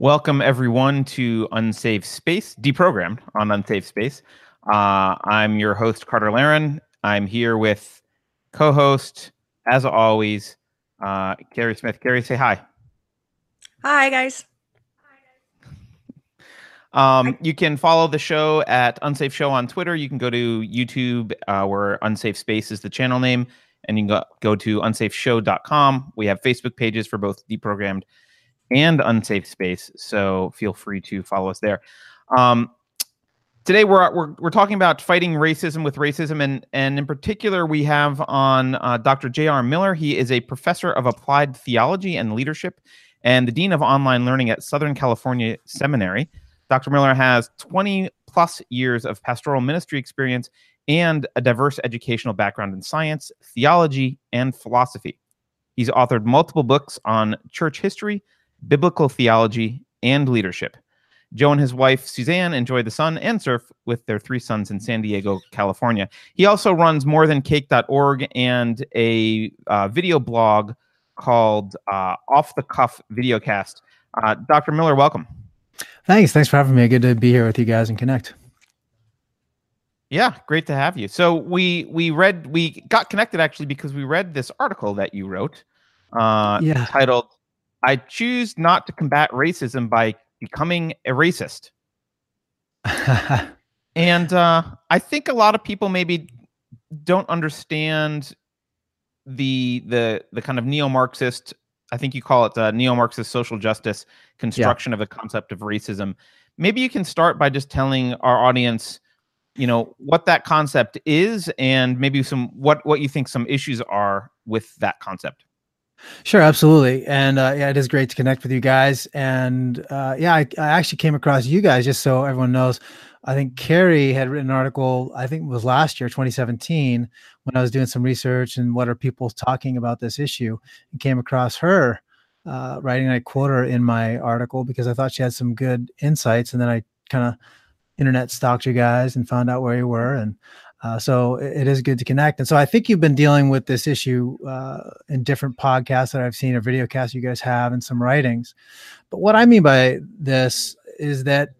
Welcome everyone to Unsafe Space, deprogrammed on Unsafe Space. Uh, I'm your host Carter Laren. I'm here with co-host, as always, uh, Keri Smith. Keri, say hi. Hi guys. Um, you can follow the show at Unsafe Show on Twitter. You can go to YouTube, uh, where Unsafe Space is the channel name, and you can go, go to unsafeshow.com. We have Facebook pages for both deprogrammed and unsafe space. So feel free to follow us there. Um, today we're, we're we're talking about fighting racism with racism, and and in particular we have on uh, Dr. J.R. Miller. He is a professor of applied theology and leadership, and the dean of online learning at Southern California Seminary. Dr. Miller has 20 plus years of pastoral ministry experience and a diverse educational background in science, theology, and philosophy. He's authored multiple books on church history, biblical theology, and leadership. Joe and his wife Suzanne enjoy the sun and surf with their three sons in San Diego, California. He also runs morethancake.org and a uh, video blog called uh, Off the Cuff Videocast. Uh, Dr. Miller, welcome. Thanks. Thanks for having me. Good to be here with you guys and connect. Yeah, great to have you. So we we read we got connected actually because we read this article that you wrote, uh, yeah. titled I choose not to combat racism by becoming a racist. and uh, I think a lot of people maybe don't understand the the the kind of neo-Marxist. I think you call it the neo-Marxist social justice construction yeah. of the concept of racism. Maybe you can start by just telling our audience, you know, what that concept is, and maybe some what what you think some issues are with that concept. Sure, absolutely, and uh, yeah, it is great to connect with you guys. And uh, yeah, I, I, actually came across you guys just so everyone knows. I think Keri had written an article. I think it was last year, 2017, when I was doing some research and what are people talking about this issue, and came across her uh, writing. I quote her in my article because I thought she had some good insights, and then I kind of internet stalked you guys and found out where you were and uh, so it is good to connect. And so I think you've been dealing with this issue uh, in different podcasts that I've seen or video casts you guys have and some writings. But what I mean by this is that,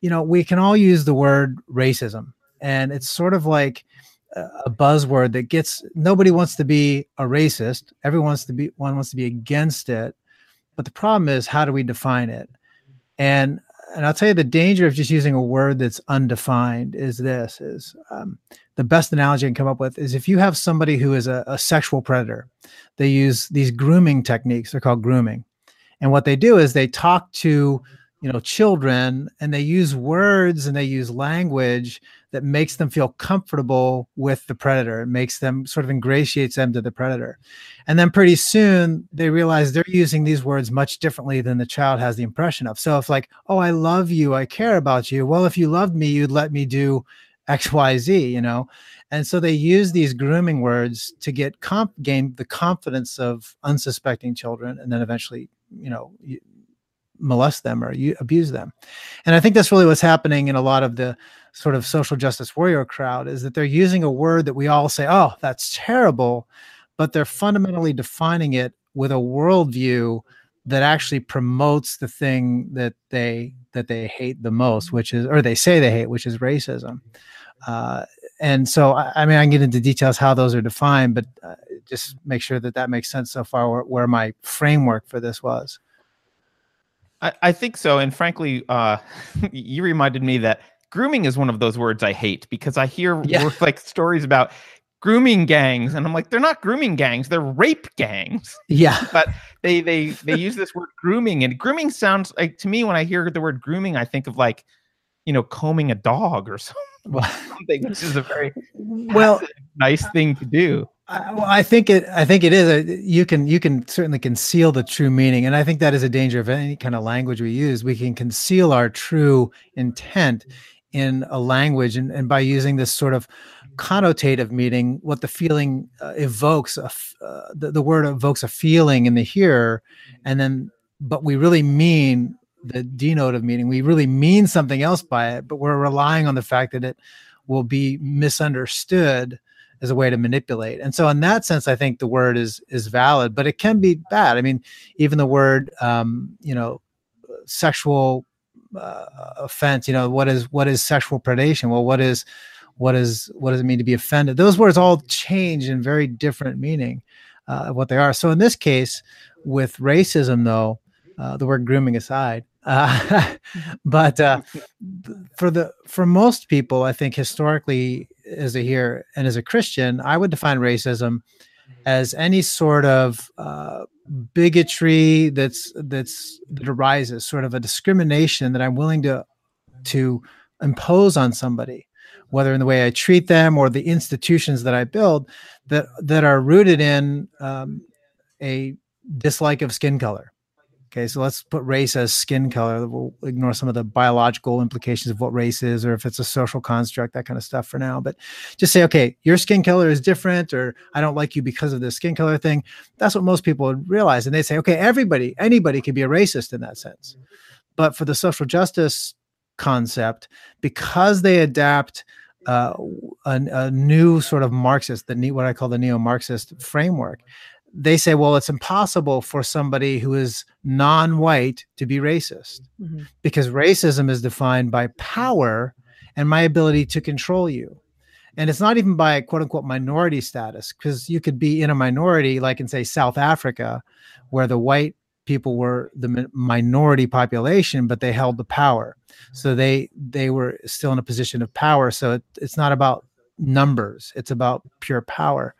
you know, we can all use the word racism and it's sort of like a buzzword that gets nobody wants to be a racist. Everyone wants to be one wants to be against it. But the problem is how do we define it? And and I'll tell you the danger of just using a word that's undefined is this is um, the best analogy I can come up with is if you have somebody who is a, a sexual predator, they use these grooming techniques. They're called grooming. And what they do is they talk to you know children and they use words and they use language that makes them feel comfortable with the predator. It makes them sort of ingratiates them to the predator. And then pretty soon they realize they're using these words much differently than the child has the impression of. So if like oh i love you i care about you well if you loved me you'd let me do xyz you know? And so they use these grooming words to get comp gain the confidence of unsuspecting children and then eventually you know molest them or you abuse them. And I think that's really what's happening in a lot of the sort of social justice warrior crowd is that they're using a word that we all say, oh, that's terrible, but they're fundamentally defining it with a worldview that actually promotes the thing that they that they hate the most, which is or they say they hate, which is racism. Uh, and so, I, I, mean, I can get into details how those are defined, but uh, just make sure that that makes sense so far. Where, where my framework for this was. I, I think so. And frankly, uh, you reminded me that grooming is one of those words I hate because I hear yeah. like stories about grooming gangs and I'm like they're not grooming gangs they're rape gangs yeah but they they they use this word grooming and grooming sounds like to me when I hear the word grooming I think of like you know combing a dog or something which is a very well nice thing to do I, well, I think it. I think it is. A, you can you can certainly conceal the true meaning, and I think that is a danger of any kind of language we use. We can conceal our true intent in a language, and, and by using this sort of connotative meaning, what the feeling uh, evokes, a, uh, the, the word evokes a feeling in the hearer, and then, but we really mean the denotive meaning. We really mean something else by it, but we're relying on the fact that it will be misunderstood as a way to manipulate. And so in that sense, I think the word is is valid, but it can be bad. I mean, even the word, um, you know, sexual uh, offense. You know, what is what is sexual predation? Well, what is what is what does it mean to be offended? Those words all change in very different meaning uh, what they are. So in this case, with racism, though, uh, the word grooming aside, uh, but uh, for the for most people, I think historically, as a here and as a Christian, I would define racism as any sort of uh, bigotry that's that's that arises, sort of a discrimination that I'm willing to to impose on somebody, whether in the way I treat them or the institutions that I build, that that are rooted in um, a dislike of skin color Okay, so let's put race as skin color. We'll ignore some of the biological implications of what race is, or if it's a social construct, that kind of stuff for now. But just say, okay, your skin color is different, or I don't like you because of this skin color thing. That's what most people would realize. And they say, okay, everybody, anybody can be a racist in that sense. But for the social justice concept, because they adapt uh, a, a, new sort of Marxist, the what I call the neo-Marxist framework, they say, well, it's impossible for somebody who is non white to be racist mm-hmm. because racism is defined by power and my ability to control you. And it's not even by quote unquote minority status, because you could be in a minority, like in, say, South Africa, where the white people were the minority population, but they held the power. So they they were still in a position of power. So it, it's not about numbers; it's about pure power.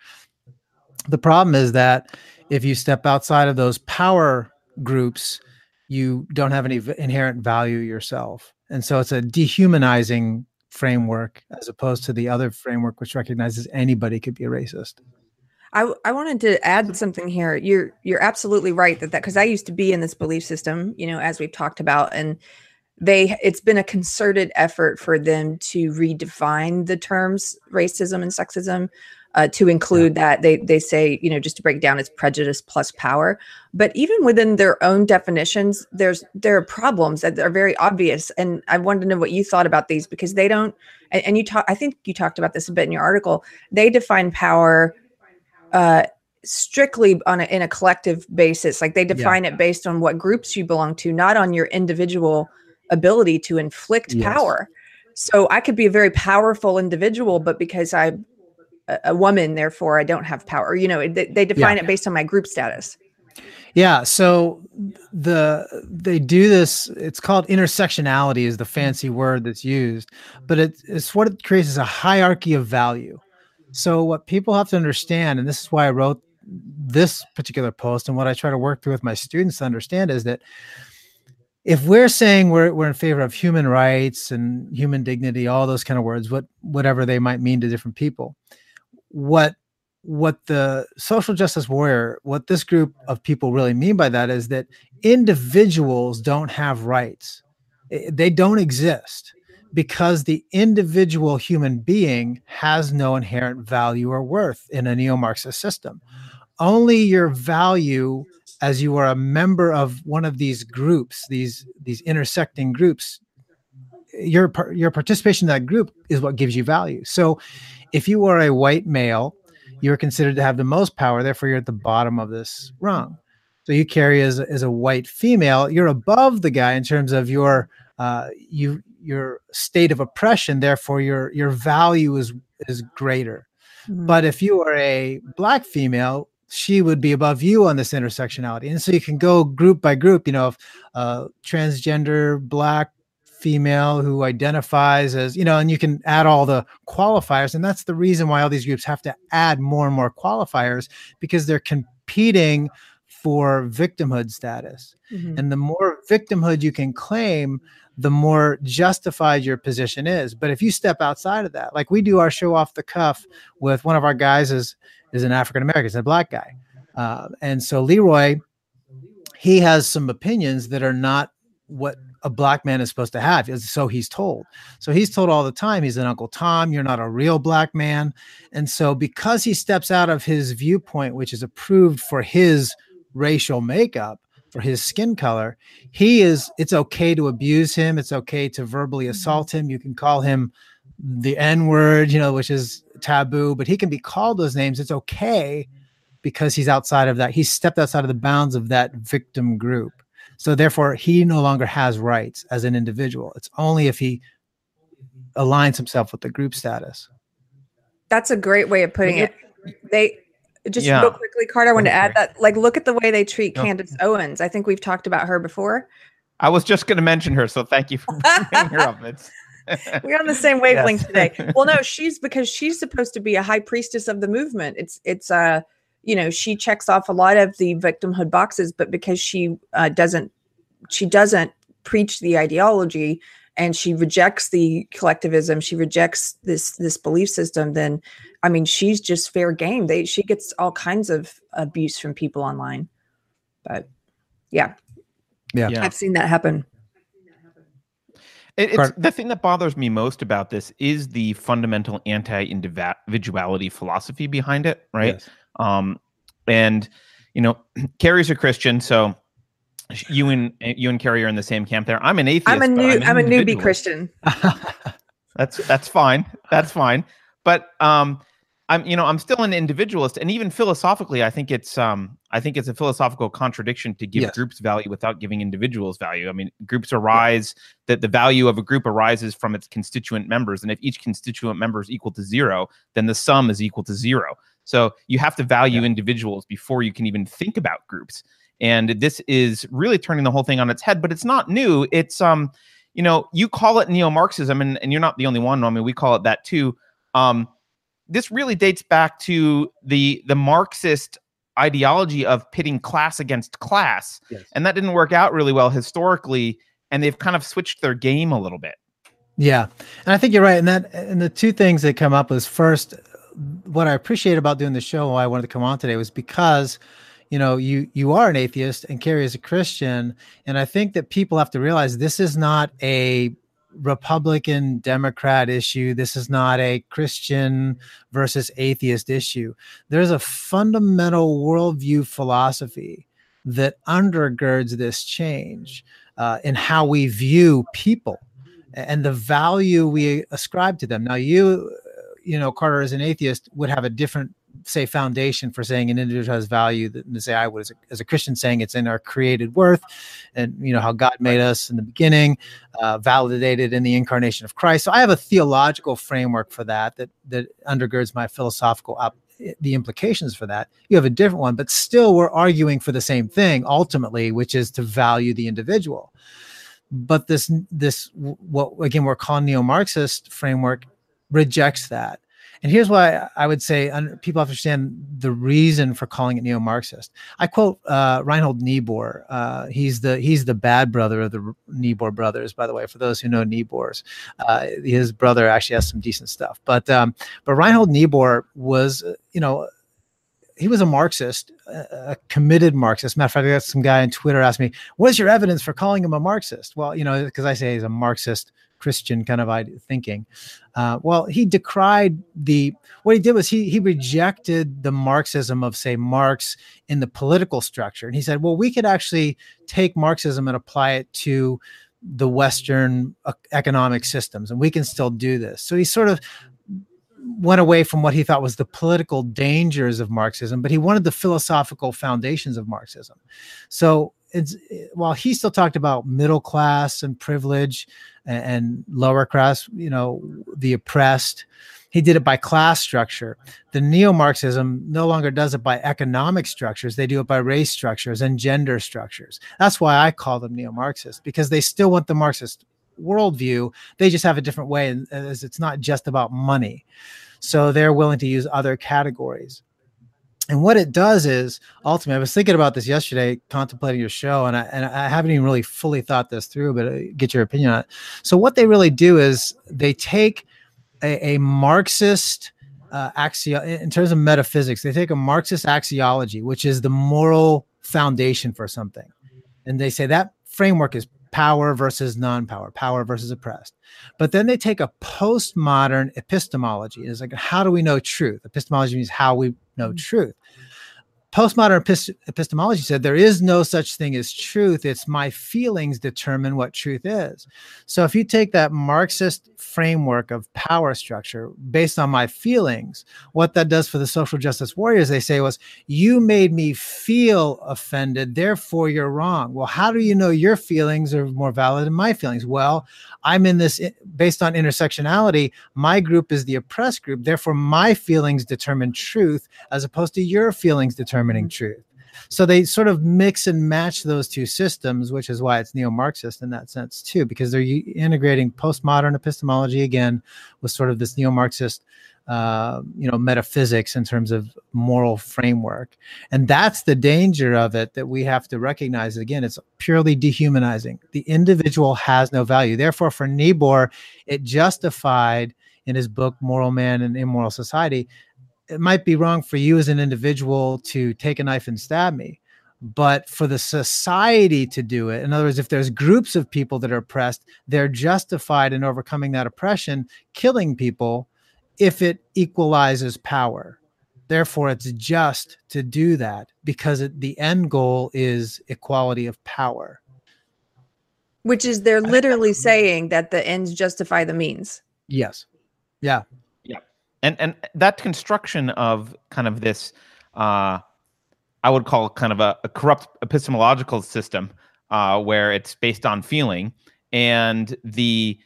The problem is that if you step outside of those power groups, you don't have any inherent value yourself. And so it's a dehumanizing framework as opposed to the other framework, which recognizes anybody could be a racist. I, I wanted to add something here. You're you're absolutely right that that because I used to be in this belief system, you know, as we've talked about, and they it's been a concerted effort for them to redefine the terms racism and sexism uh, to include that they they say you know just to break down it's prejudice plus power. But even within their own definitions there's there are problems that are very obvious. And i wanted to know what you thought about these because they don't and, and you talk i think you talked about this a bit in your article. They define power uh, strictly on a, in a collective basis. Like they define yeah. it based on what groups you belong to not on your individual ability to inflict yes. power. So i could be a very powerful individual but because i a woman, therefore I don't have power. You know, they, they define yeah. it based on my group status. Yeah, so the they do this. It's called intersectionality, is the fancy word that's used, but it, it's what it creates is a hierarchy of value. So what people have to understand, and this is why I wrote this particular post, and what I try to work through with my students to understand is that if we're saying we're, we're in favor of human rights and human dignity, all those kind of words, what whatever they might mean to different people, what what the social justice warrior what this group of people really mean by that is that individuals don't have rights. Eh, they don't exist because the individual human being has no inherent value or worth in a neo-marxist system. Only your value as you are a member of one of these groups these these intersecting groups your your participation in that group is what gives you value so if you are a white male, you're considered to have the most power. Therefore, you're at the bottom of this rung. So you Keri as, as a white female, you're above the guy in terms of your uh, you your state of oppression. Therefore, your your value is is greater. Mm-hmm. But if you are a black female, she would be above you on this intersectionality. And so you can go group by group, you know, if, uh, transgender, black, female who identifies as, you know, and you can add all the qualifiers. And that's the reason why all these groups have to add more and more qualifiers because they're competing for victimhood status. Mm-hmm. And the more victimhood you can claim, the more justified your position is. But if you step outside of that, like we do our show off the cuff with one of our guys is is an African American, is a black guy, uh, and so Leroy, he has some opinions that are not what a black man is supposed to have. So he's told. So he's told all the time, he's an Uncle Tom, you're not a real black man. And so because he steps out of his viewpoint, which is approved for his racial makeup, for his skin color, he is, it's okay to abuse him. It's okay to verbally mm-hmm. assault him. You can call him the N word, you know, which is taboo, but he can be called those names. It's okay because he's outside of that. He's stepped outside of the bounds of that victim group. So therefore, he no longer has rights as an individual. It's only if he aligns himself with the group status. That's a great way of putting it. They just Yeah. real quickly, Carter. I want to add that, like, look at the way they treat No. Candace Owens. I think we've talked about her before. I was just going to mention her, so thank you for bringing her up. It's We're on the same wavelength Yes. today. Well, no, she's because she's supposed to be a high priestess of the movement. It's it's uh you know she checks off a lot of the victimhood boxes, but because she uh, doesn't she doesn't preach the ideology and she rejects the collectivism, she rejects this this belief system. Then, I mean, she's just fair game. They she gets all kinds of abuse from people online, but yeah, Yeah. Yeah. I've seen that happen. It, it's the thing that bothers me most about this is the fundamental anti-individuality philosophy behind it, right? Yes. Um, and you know, Keri's a Christian, so you and you and Keri are in the same camp there. I'm an atheist. I'm a but new an I'm a newbie. Christian. That's that's fine. That's fine. But um, I'm you know I'm still an individualist, and even philosophically, I think it's um I think it's a philosophical contradiction to give Yes. groups value without giving individuals value. I mean, groups arise that the value of a group arises from its constituent members, and if each constituent member is equal to zero, then the sum is equal to zero. So you have to value individuals before you can even think about groups. And this is really turning the whole thing on its head, but it's not new. It's um you know, you call it neo-Marxism, and, and you're not the only one. I mean, we call it that too. Um, this really dates back to the the Marxist ideology of pitting class against class, Yes. and that didn't work out really well historically. And they've kind of switched their game a little bit. Yeah, and I think you're right. And that and the two things that come up was first, what I appreciate about doing the show, why I wanted to come on today, was because, you know, you you are an atheist and Keri is a Christian, and I think that people have to realize this is not a Republican Democrat issue. This is not a Christian versus atheist issue. There's a fundamental worldview philosophy that undergirds this change uh, in how we view people and the value we ascribe to them. Now, you, you know, Carter, as an atheist, would have a different, say, foundation for saying an individual has value than to say I would as a, as a Christian saying it's in our created worth, and you know how God made us in the beginning, uh, validated in the incarnation of Christ. So I have a theological framework for that that that undergirds my philosophical op- the implications for that. You have a different one, but still we're arguing for the same thing ultimately, which is to value the individual but this this what again we're calling neo-marxist framework rejects that and here's why i would say people understand the reason for calling it neo-marxist i quote uh, reinhold niebuhr uh, he's the he's the bad brother of the niebuhr brothers by the way for those who know niebuhr's uh, his brother actually has some decent stuff but um, but reinhold niebuhr was you know he was a Marxist, a committed Marxist. Matter of fact, I got some guy on Twitter asked me, "What's your evidence for calling him a Marxist?" Well, you know, because I say he's a Marxist Christian kind of thinking. Uh, well, he decried the. What he did was he he rejected the Marxism of say Marx in the political structure, and he said, "Well, we could actually take Marxism and apply it to." the western economic systems and we can still do this so he sort of went away from what he thought was the political dangers of Marxism, but he wanted the philosophical foundations of Marxism. So it's while he still talked about middle class and privilege and, and lower class, you know, the oppressed, he did it by class structure. The neo-Marxism no longer does it by economic structures; they do it by race structures and gender structures. That's why I call them neo-Marxist because they still want the Marxist worldview. They just have a different way, and it's not just about money. So they're willing to use other categories. And what it does is ultimately, I was thinking about this yesterday, contemplating your show, and I, and I haven't even really fully thought this through, but uh, get your opinion on it. So, what they really do is they take a, a Marxist uh, axio in terms of metaphysics, they take a Marxist axiology, which is the moral foundation for something, and they say that framework is power versus non-power, power versus oppressed. But then they take a postmodern epistemology. It's like, how do we know truth? Epistemology means how we know mm. truth. Postmodern epist- epistemology said there is no such thing as truth. It's my feelings determine what truth is. So if you take that Marxist framework of power structure based on my feelings, what that does for the social justice warriors, they say was, you made me feel offended, therefore you're wrong. Well, how do you know your feelings are more valid than my feelings? Well, I'm in this eh, based on intersectionality. My group is the oppressed group. Therefore, my feelings determine truth as opposed to your feelings determining mm-hmm. truth. So they sort of mix and match those two systems, which is why it's neo Marxist in that sense, too, because they're integrating postmodern epistemology again with sort of this neo Marxist uh, you know metaphysics in terms of moral framework and that's the danger of it that we have to recognize again it's purely dehumanizing the individual has no value therefore for niebuhr it justified in his book moral man and immoral society it might be wrong for you as an individual to take a knife and stab me but for the society to do it in other words if there's groups of people that are oppressed they're justified in overcoming that oppression killing people if it equalizes power. Therefore, it's just to do that because it, the end goal is equality of power. Which is they're literally saying that the ends justify the means. Yes. Yeah. And and that construction of kind of this uh I would call kind of a, a corrupt epistemological system uh where it's based on feeling and the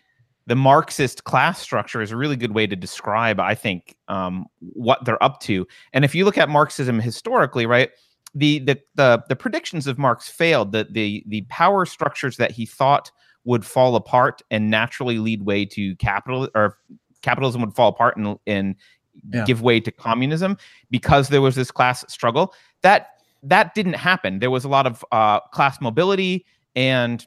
the Marxist class structure is a really good way to describe, I think, um, what they're up to. And if you look at Marxism historically, right, the the the, the predictions of Marx failed. The, the the power structures that he thought would fall apart and naturally lead way to capital or capitalism would fall apart and and yeah. give way to communism because there was this class struggle. That that didn't happen. There was a lot of uh, class mobility and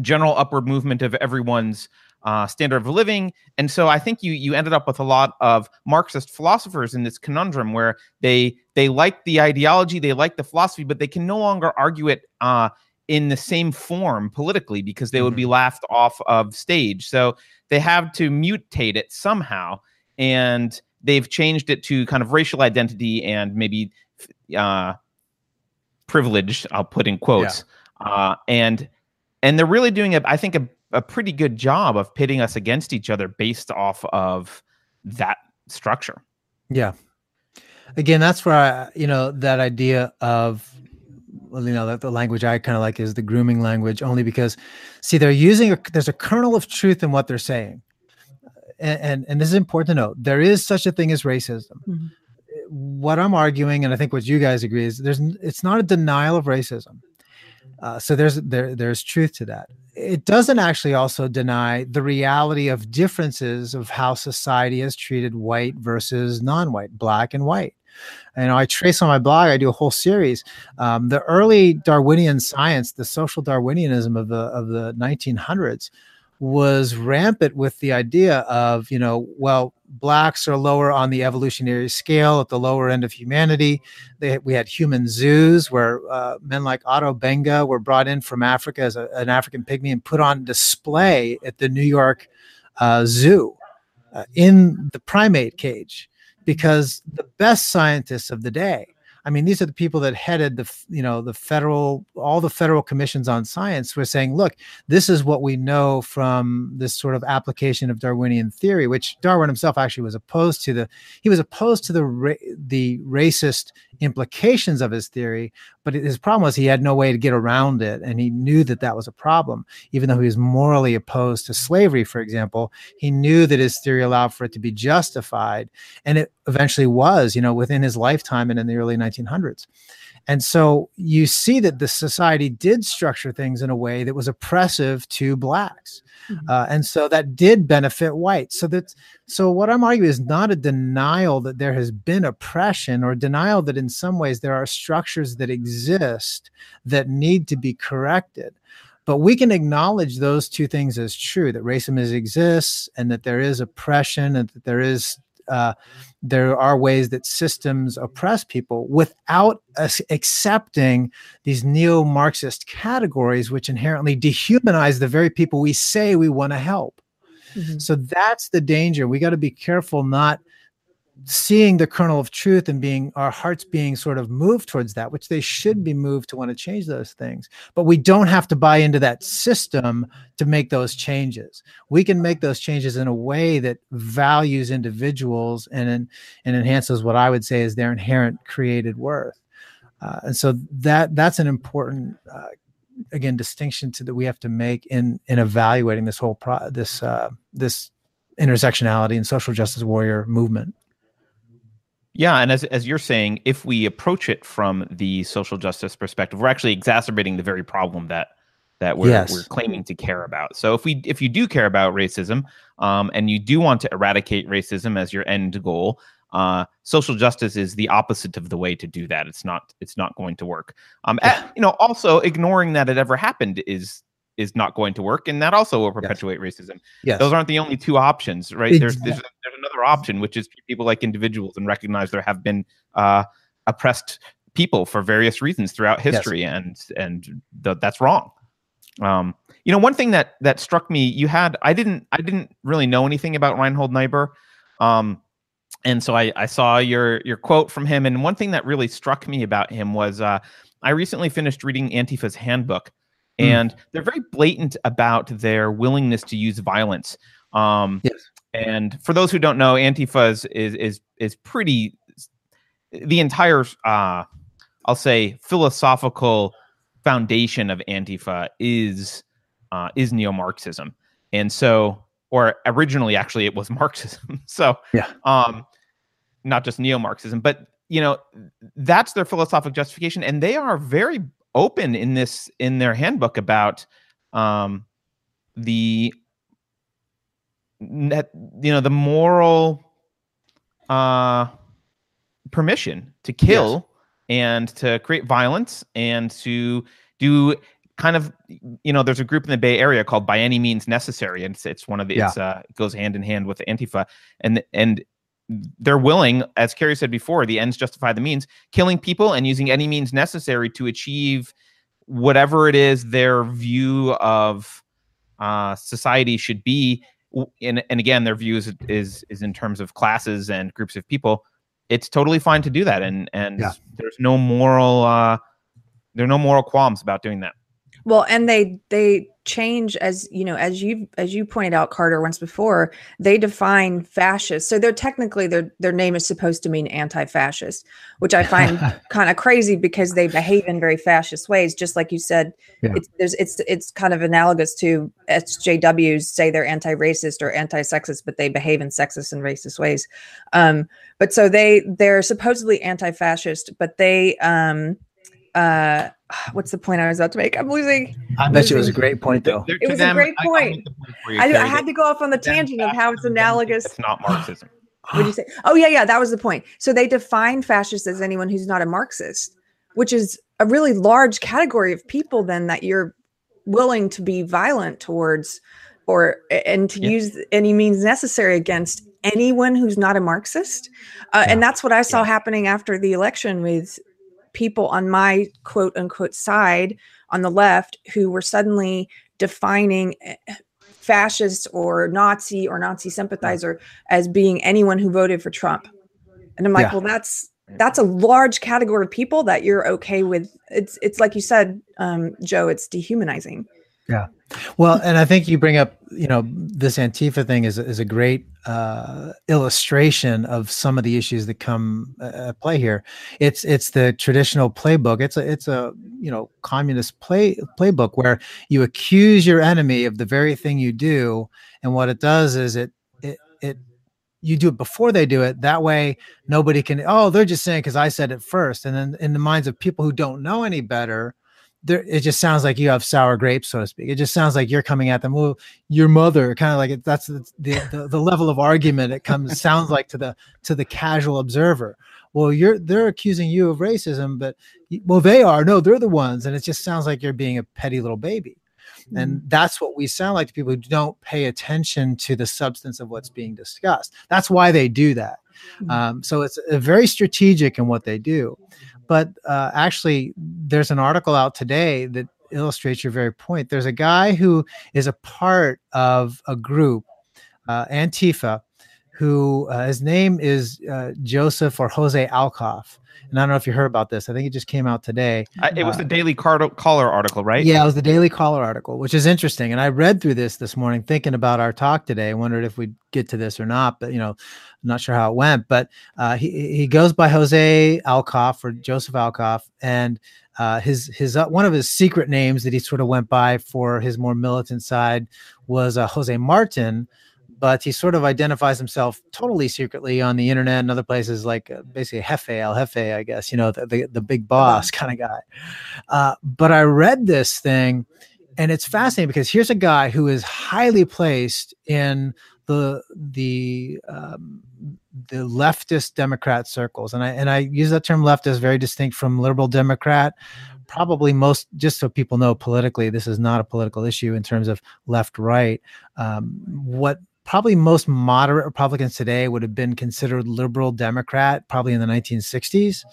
general upward movement of everyone's uh, standard of living. And so I think you you ended up with a lot of Marxist philosophers in this conundrum where they they like the ideology, they like the philosophy, but they can no longer argue it uh, in the same form politically because they mm-hmm. would be mm-hmm. laughed off of stage. So they have to mutate it somehow, and they've changed it to kind of racial identity and maybe uh, privilege, I'll put in quotes, yeah. uh, and and they're really doing it. I think a a pretty good job of pitting us against each other based off of that structure. Yeah. Again, that's where I, you know, that idea of, you know, the, the language I kind of like is the grooming language, only because, see, they're using a, there's a kernel of truth in what they're saying, and and, and this is important to note. There is such a thing as racism. Mm-hmm. What I'm arguing, and I think what you guys agree is, there's it's not a denial of racism. Uh, so there's there there's truth to that it doesn't actually also deny the reality of differences of how society has treated white versus non-white, black and white. And I trace on my blog, I do a whole series. Um, the early Darwinian science, the social Darwinianism of the of the 1900s, was rampant with the idea of, you know, well, blacks are lower on the evolutionary scale at the lower end of humanity. They, we had human zoos where uh, men like Ota Benga were brought in from Africa as a, an African pygmy and put on display at the New York uh, Zoo uh, in the primate cage because the best scientists of the day I mean, these are the people that headed the, you know, the federal, all the federal commissions on science were saying, look, this is what we know from this sort of application of Darwinian theory, which Darwin himself actually was opposed to the, he was opposed to the, the racist implications of his theory, but his problem was he had no way to get around it. And he knew that that was a problem. Even though he was morally opposed to slavery, for example, he knew that his theory allowed for it to be justified. And it eventually was, you know, within his lifetime and in the early 1900s. And so you see that the society did structure things in a way that was oppressive to blacks. Mm-hmm. Uh, and so that did benefit whites. So that so what I'm arguing is not a denial that there has been oppression or denial that in some ways there are structures that exist that need to be corrected. But we can acknowledge those two things as true that racism exists and that there is oppression and that there is uh, there are ways that systems oppress people without us accepting these neo Marxist categories, which inherently dehumanize the very people we say we want to help. Mm-hmm. So that's the danger. We got to be careful not seeing the kernel of truth and being our hearts being sort of moved towards that, which they should be moved to want to change those things. But we don't have to buy into that system to make those changes. We can make those changes in a way that values individuals and and enhances what I would say is their inherent created worth. Uh, and so that that's an important uh, again distinction to that we have to make in in evaluating this whole pro this uh, this intersectionality and social justice warrior movement. Yeah, and as as you're saying, if we approach it from the social justice perspective, we're actually exacerbating the very problem that that we're yes. we're claiming to care about. So if we if you do care about racism, um, and you do want to eradicate racism as your end goal, uh, social justice is the opposite of the way to do that. It's not it's not going to work. Um, at, you know, also ignoring that it ever happened is is not going to work, and that also will perpetuate yes. racism. Yes. those aren't the only two options, right? Exactly. There's, there's there's another option, which is people like individuals and recognize there have been uh, oppressed people for various reasons throughout history, yes. and and th- that's wrong. Um, you know, one thing that that struck me, you had I didn't I didn't really know anything about Reinhold Niebuhr. Um, and so I, I saw your your quote from him, and one thing that really struck me about him was uh, I recently finished reading Antifa's handbook, Mm. and they're very blatant about their willingness to use violence. Um, yes. And for those who don't know, Antifa is is is, is pretty. The entire, uh, I'll say, philosophical foundation of Antifa is uh, is neo Marxism, and so, or originally, actually, it was Marxism. so, yeah, um, not just neo Marxism, but you know, that's their philosophical justification, and they are very open in this in their handbook about um, the that you know the moral uh, permission to kill yes. and to create violence and to do kind of you know there's a group in the bay area called by any means necessary and it's, it's one of the yeah. it's uh, it goes hand in hand with antifa and and they're willing, as Keri said before, the ends justify the means, killing people and using any means necessary to achieve whatever it is their view of uh, society should be. And, and again, their view is, is is in terms of classes and groups of people. It's totally fine to do that, and and yeah. there's no moral uh, there are no moral qualms about doing that. Well, and they they change as you know as you as you pointed out Carter once before, they define fascist. So they're technically their their name is supposed to mean anti-fascist, which I find kind of crazy because they behave in very fascist ways just like you said. Yeah. It's there's it's it's kind of analogous to SJWs say they're anti-racist or anti-sexist but they behave in sexist and racist ways. Um but so they they're supposedly anti-fascist but they um uh what's the point I was about to make? I'm losing. I bet you it was a great point, though. It was them, a great point. I, I, I had to go off on the tangent of how it's analogous. It's not Marxism. what did you say? Oh yeah, yeah, that was the point. So they define fascist as anyone who's not a Marxist, which is a really large category of people. Then that you're willing to be violent towards, or and to yeah. use any means necessary against anyone who's not a Marxist. Uh, yeah. And that's what I saw yeah. happening after the election with people on my quote unquote side on the left who were suddenly defining eh, fascist or Nazi or Nazi sympathizer as being anyone who voted for Trump. And I'm like, yeah. well, that's that's a large category of people that you're okay with. It's it's like you said, um, Joe, it's dehumanizing. Yeah. Well, and I think you bring up, you know, this Antifa thing is, is a great uh, illustration of some of the issues that come uh, play here. It's it's the traditional playbook. It's a it's a you know communist play playbook where you accuse your enemy of the very thing you do, and what it does is it it it you do it before they do it. That way, nobody can. Oh, they're just saying because I said it first, and then in the minds of people who don't know any better there it just sounds like you have sour grapes so to speak. It just sounds like you're coming at them well your mother kind of like it, that's the, the, the level of argument it comes sounds like to the to the casual observer. Well you're they're accusing you of racism but well they are. No they're the ones and it just sounds like you're being a petty little baby. And mm-hmm. that's what we sound like to people who don't pay attention to the substance of what's being discussed. That's why they do that. Mm-hmm. um, so it's very strategic in what they do. But uh, actually, there's an article out today that illustrates your very point. There's a guy who is a part of a group, uh, Antifa, who uh, his name is uh, Joseph or Jose Alcoff. And I don't know if you heard about this. I think it just came out today. Uh, it was the Daily Caller article, right? Yeah, it was the Daily Caller article, which is interesting. And I read through this this morning, thinking about our talk today. I wondered if we'd get to this or not, but you know, I'm not sure how it went. But uh, he he goes by Jose Alcoff or Joseph Alcoff, and uh, his his uh, one of his secret names that he sort of went by for his more militant side was uh, Jose Martin, but he sort of identifies himself totally secretly on the internet and other places, like uh, basically Jefe, El Jefe, I guess, you know, the, the, the big boss kind of guy. Uh, but I read this thing and it's fascinating because here's a guy who is highly placed in the the um, the leftist Democrat circles, and I and I use that term leftist very distinct from liberal Democrat. Probably most, just so people know politically, this is not a political issue in terms of left right. Um, what probably most moderate Republicans today would have been considered liberal Democrat, probably in the 1960s.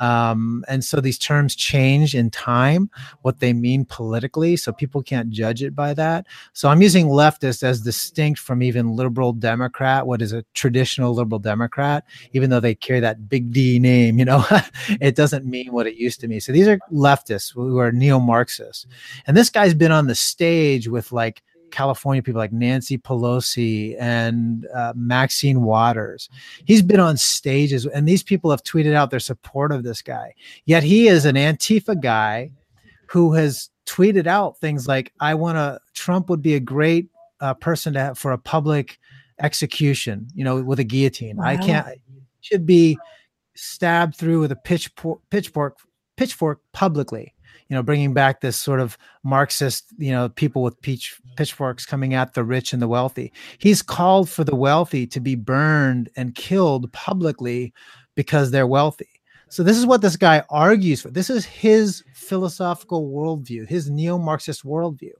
Um, and so these terms change in time, what they mean politically. So people can't judge it by that. So I'm using leftist as distinct from even liberal Democrat, what is a traditional liberal Democrat, even though they carry that big D name, you know, it doesn't mean what it used to mean. So these are leftists who are neo Marxists. And this guy's been on the stage with like, California people like Nancy Pelosi and uh, Maxine Waters. He's been on stages, and these people have tweeted out their support of this guy. Yet he is an Antifa guy who has tweeted out things like, "I want to." Trump would be a great uh, person to have for a public execution, you know, with a guillotine. Wow. I can't. Should be stabbed through with a pitchfork, pitchfork, pitchfork publicly you know, bringing back this sort of Marxist, you know, people with peach, pitchforks coming at the rich and the wealthy. He's called for the wealthy to be burned and killed publicly because they're wealthy. So this is what this guy argues for. This is his philosophical worldview, his neo-Marxist worldview.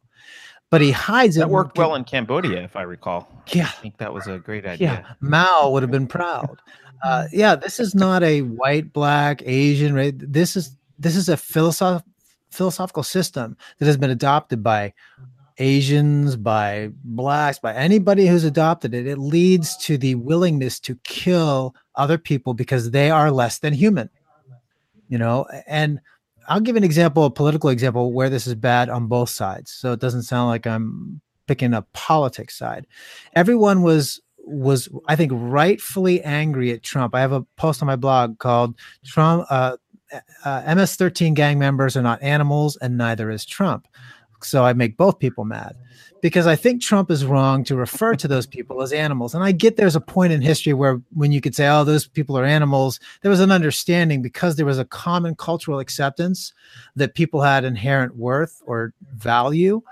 But he hides that it. That worked well in Cambodia, if I recall. Yeah, I think that was a great idea. Yeah, Mao would have been proud. Uh, yeah, this is not a white, black, Asian. Right? This is this is a philosoph- philosophical system that has been adopted by Asians, by blacks, by anybody who's adopted it, it leads to the willingness to kill other people because they are less than human. You know, and I'll give an example, a political example where this is bad on both sides. So it doesn't sound like I'm picking a politics side. Everyone was was I think rightfully angry at Trump. I have a post on my blog called Trump uh, uh, MS-13 gang members are not animals, and neither is Trump. So I make both people mad because I think Trump is wrong to refer to those people as animals. And I get there's a point in history where when you could say, oh, those people are animals, there was an understanding because there was a common cultural acceptance that people had inherent worth or value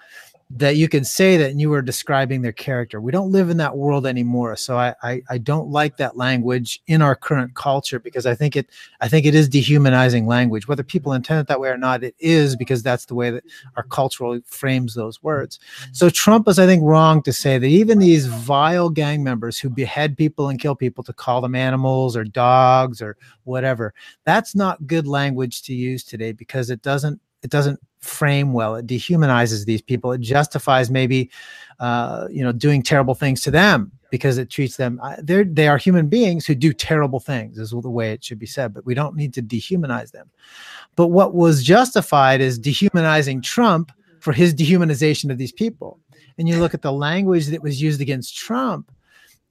that you can say that and you were describing their character. We don't live in that world anymore. So I, I, I don't like that language in our current culture because I think it I think it is dehumanizing language. Whether people intend it that way or not, it is because that's the way that our cultural frames those words. So Trump is, I think, wrong to say that even these vile gang members who behead people and kill people to call them animals or dogs or whatever, that's not good language to use today because it doesn't it doesn't frame well. It dehumanizes these people. It justifies maybe, uh, you know, doing terrible things to them because it treats them. They're they are human beings who do terrible things. Is the way it should be said. But we don't need to dehumanize them. But what was justified is dehumanizing Trump for his dehumanization of these people. And you look at the language that was used against Trump.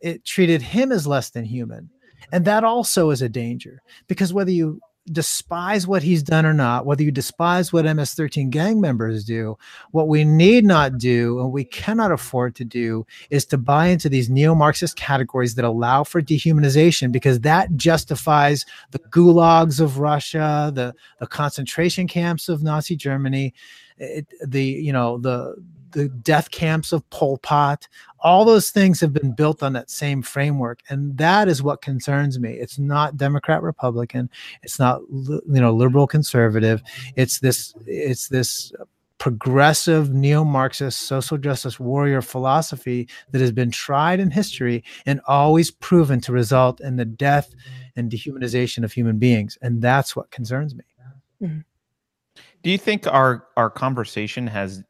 It treated him as less than human. And that also is a danger because whether you despise what he's done or not, whether you despise what MS 13 gang members do, what we need not do and we cannot afford to do is to buy into these neo Marxist categories that allow for dehumanization because that justifies the gulags of Russia, the, the concentration camps of Nazi Germany. It, the you know the the death camps of Pol Pot. All those things have been built on that same framework, and that is what concerns me. It's not Democrat Republican. It's not you know liberal conservative. It's this. It's this progressive neo-Marxist social justice warrior philosophy that has been tried in history and always proven to result in the death and dehumanization of human beings, and that's what concerns me. Mm-hmm. Do you think our our conversation has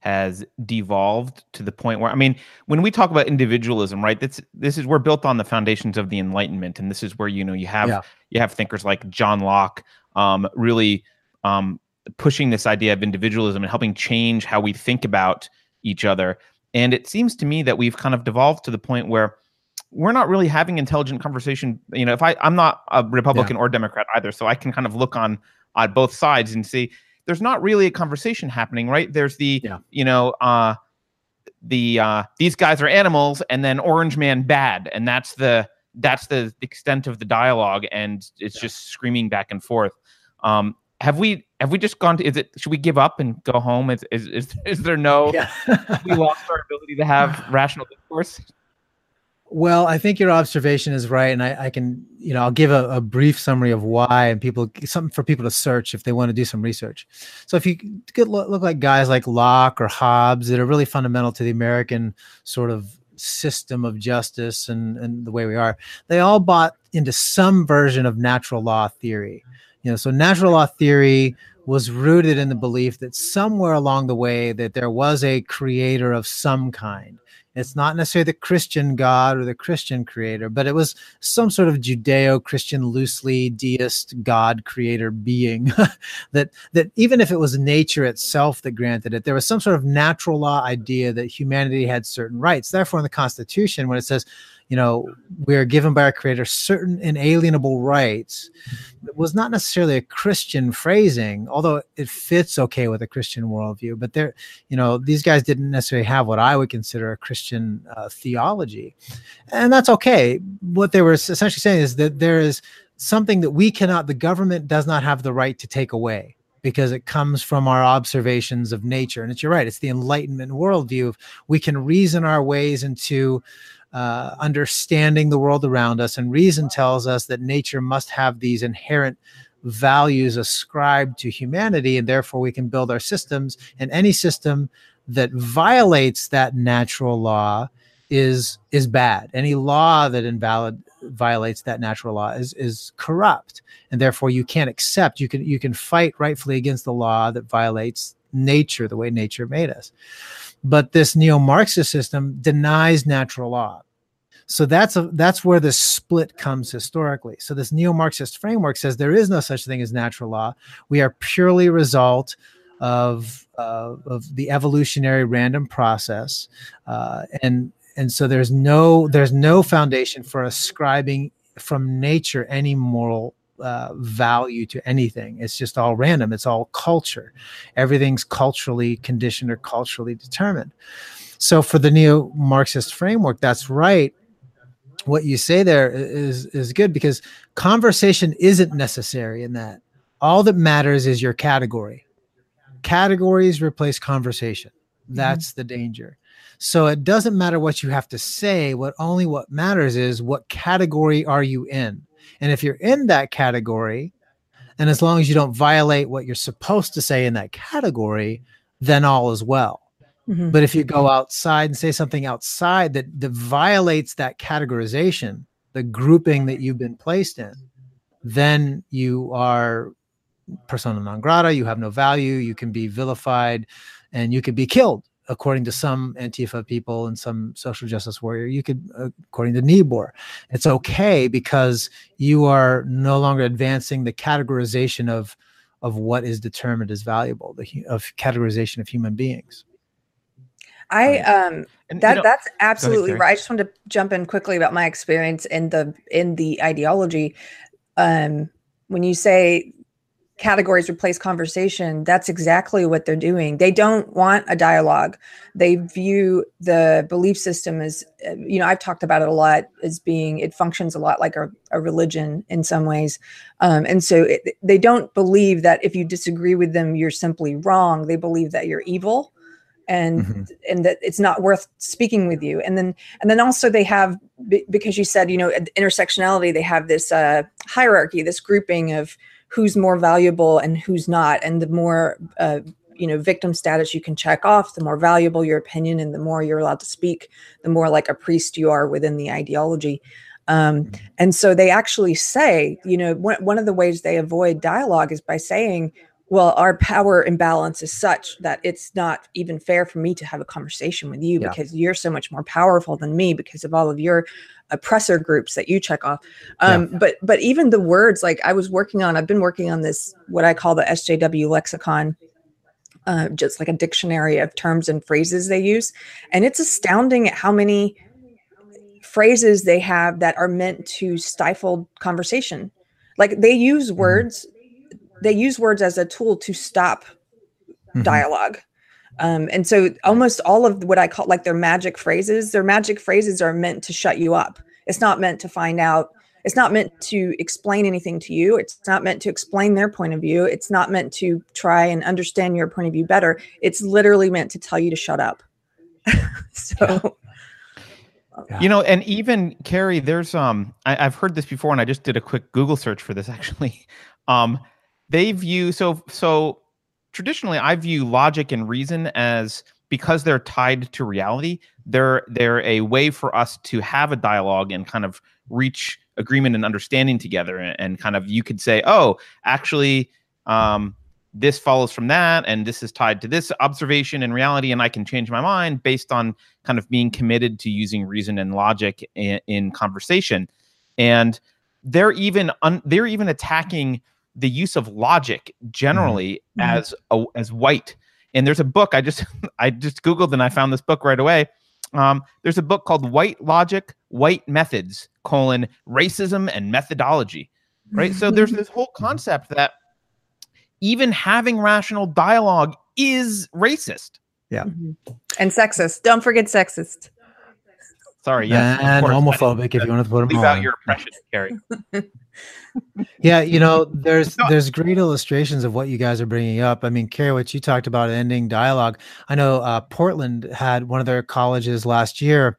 has devolved to the point where I mean, when we talk about individualism, right? This this is we're built on the foundations of the Enlightenment, and this is where you know you have yeah. you have thinkers like John Locke, um, really um, pushing this idea of individualism and helping change how we think about each other. And it seems to me that we've kind of devolved to the point where we're not really having intelligent conversation. You know, if I I'm not a Republican yeah. or Democrat either, so I can kind of look on on both sides and see there's not really a conversation happening, right? There's the, yeah. you know, uh, the uh, these guys are animals, and then Orange Man bad, and that's the that's the extent of the dialogue, and it's yeah. just screaming back and forth. Um, have we have we just gone to? Is it should we give up and go home? Is is is, is there no? Yeah. we lost our ability to have rational discourse. Well, I think your observation is right, and I, I can, you know, I'll give a, a, brief summary of why, and people something for people to search if they want to do some research. So, if you could look, look like guys like Locke or Hobbes that are really fundamental to the American sort of system of justice and and the way we are, they all bought into some version of natural law theory. You know, so natural law theory was rooted in the belief that somewhere along the way that there was a creator of some kind it's not necessarily the Christian God or the Christian creator, but it was some sort of Judeo Christian, loosely deist God creator being that, that even if it was nature itself that granted it, there was some sort of natural law idea that humanity had certain rights. Therefore, in the Constitution, when it says, you know, we are given by our creator certain inalienable rights. It was not necessarily a Christian phrasing, although it fits okay with a Christian worldview. But there, you know, these guys didn't necessarily have what I would consider a Christian uh, theology. And that's okay. What they were essentially saying is that there is something that we cannot, the government does not have the right to take away because it comes from our observations of nature. And it's you're right, it's the Enlightenment worldview of we can reason our ways into uh, understanding the world around us. And reason tells us that nature must have these inherent values ascribed to humanity, and therefore we can build our systems. And any system that violates that natural law is is bad. Any law that invalid violates that natural law is is corrupt, and therefore you can't accept. You can you can fight rightfully against the law that violates nature the way nature made us. But this neo-Marxist system denies natural law. So that's a, that's where the split comes historically. So this neo-Marxist framework says there is no such thing as natural law. We are purely result of uh, of the evolutionary random process, uh, and and so there's no there's no foundation for ascribing from nature any moral uh, value to anything. It's just all random. It's all culture. Everything's culturally conditioned or culturally determined. So for the neo Marxist framework, that's right. What you say there is is good because conversation isn't necessary in that. All that matters is your category. Categories replace conversation. Mm-hmm. That's mm-hmm. the danger. So it doesn't matter what you have to say. What only what matters is what category are you in and if you're in that category, and as long as you don't violate what you're supposed to say in that category, then all is well. Mm-hmm. But if you go outside and say something outside that, that violates that categorization, the grouping that you've been placed in, then you are persona non grata, you have no value, you can be vilified, and you could be killed according to some Antifa people and some social justice warrior, you could, uh, according to Niebuhr, it's okay because you are no longer advancing the categorization of of what is determined as valuable, the of categorization of human beings. I um and, that you know, that's absolutely ahead, right. I just wanted to jump in quickly about my experience in the in the ideology. Um, when you say categories replace conversation that's exactly what they're doing. They don't want a dialogue. They view the belief system as you know i've talked about it a lot as being it functions a lot like a, a religion in some ways. Um, and so it, they don't believe that if you disagree with them you're simply wrong. They believe that you're evil and mm-hmm. and that it's not worth speaking with you. And then and then also they have because you said you know intersectionality they have this uh, hierarchy this grouping of who's more valuable and who's not and the more uh, you know victim status you can check off the more valuable your opinion and the more you're allowed to speak the more like a priest you are within the ideology um, mm-hmm. and so they actually say you know one, one of the ways they avoid dialogue is by saying well, our power imbalance is such that it's not even fair for me to have a conversation with you Yeah. because you're so much more powerful than me because of all of your oppressor groups that you check off. Um, But but even the words, like I was working on, I've been working on this what I call the SJW lexicon, uh, just like a dictionary of terms and phrases they use, and it's astounding at how many phrases they have that are meant to stifle conversation. Like they use words, they use words as a tool to stop Mhm. dialogue. Um, and so almost all of what I call like their magic phrases, their magic phrases are meant to shut you up. It's not meant to find out. It's not meant to explain anything to you. It's not meant to explain their point of view. It's not meant to try and understand your point of view better. It's literally meant to tell you to shut up. so You know, and even Keri, there's um, I, I've heard this before, and I just did a quick Google search for this actually. Um, they view so so traditionally, I view logic and reason as because they're tied to reality. They're they're a way for us to have a dialogue and kind of reach agreement and understanding together, and, kind of you could say, oh, actually, um, this follows from that, and this is tied to this observation and reality, and I can change my mind based on kind of being committed to using reason and logic in, in conversation and they're even un, they're even attacking the use of logic generally Mhm. as a, as white and there's a book i just i just googled and i found this book right away um, there's a book called white logic white methods colon racism and methodology right so there's this whole concept that even having rational dialogue is racist Mhm. and sexist. Don't forget sexist. sorry yes and course. I didn't homophobic if you want to put them leave all out your oppression keri Yeah, you know, there's there's great illustrations of what you guys are bringing up. I mean, Keri, what you talked about ending dialogue. I know uh, Portland had one of their colleges last year.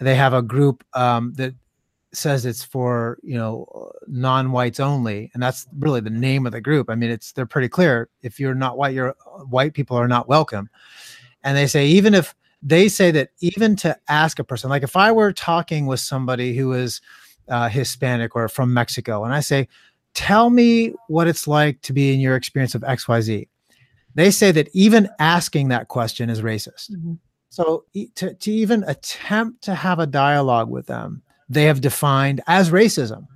They have a group um, that says it's for you know non-whites only, and that's really the name of the group. I mean, it's they're pretty clear. If you're not white, you're white people are not welcome. And they say even if they say that even to ask a person, like if I were talking with somebody who is uh, Hispanic or from Mexico, and I say, tell me what it's like to be in your experience of XYZ. They say that even asking that question is racist. Mhm. So to, to even attempt to have a dialogue with them, they have defined as racism.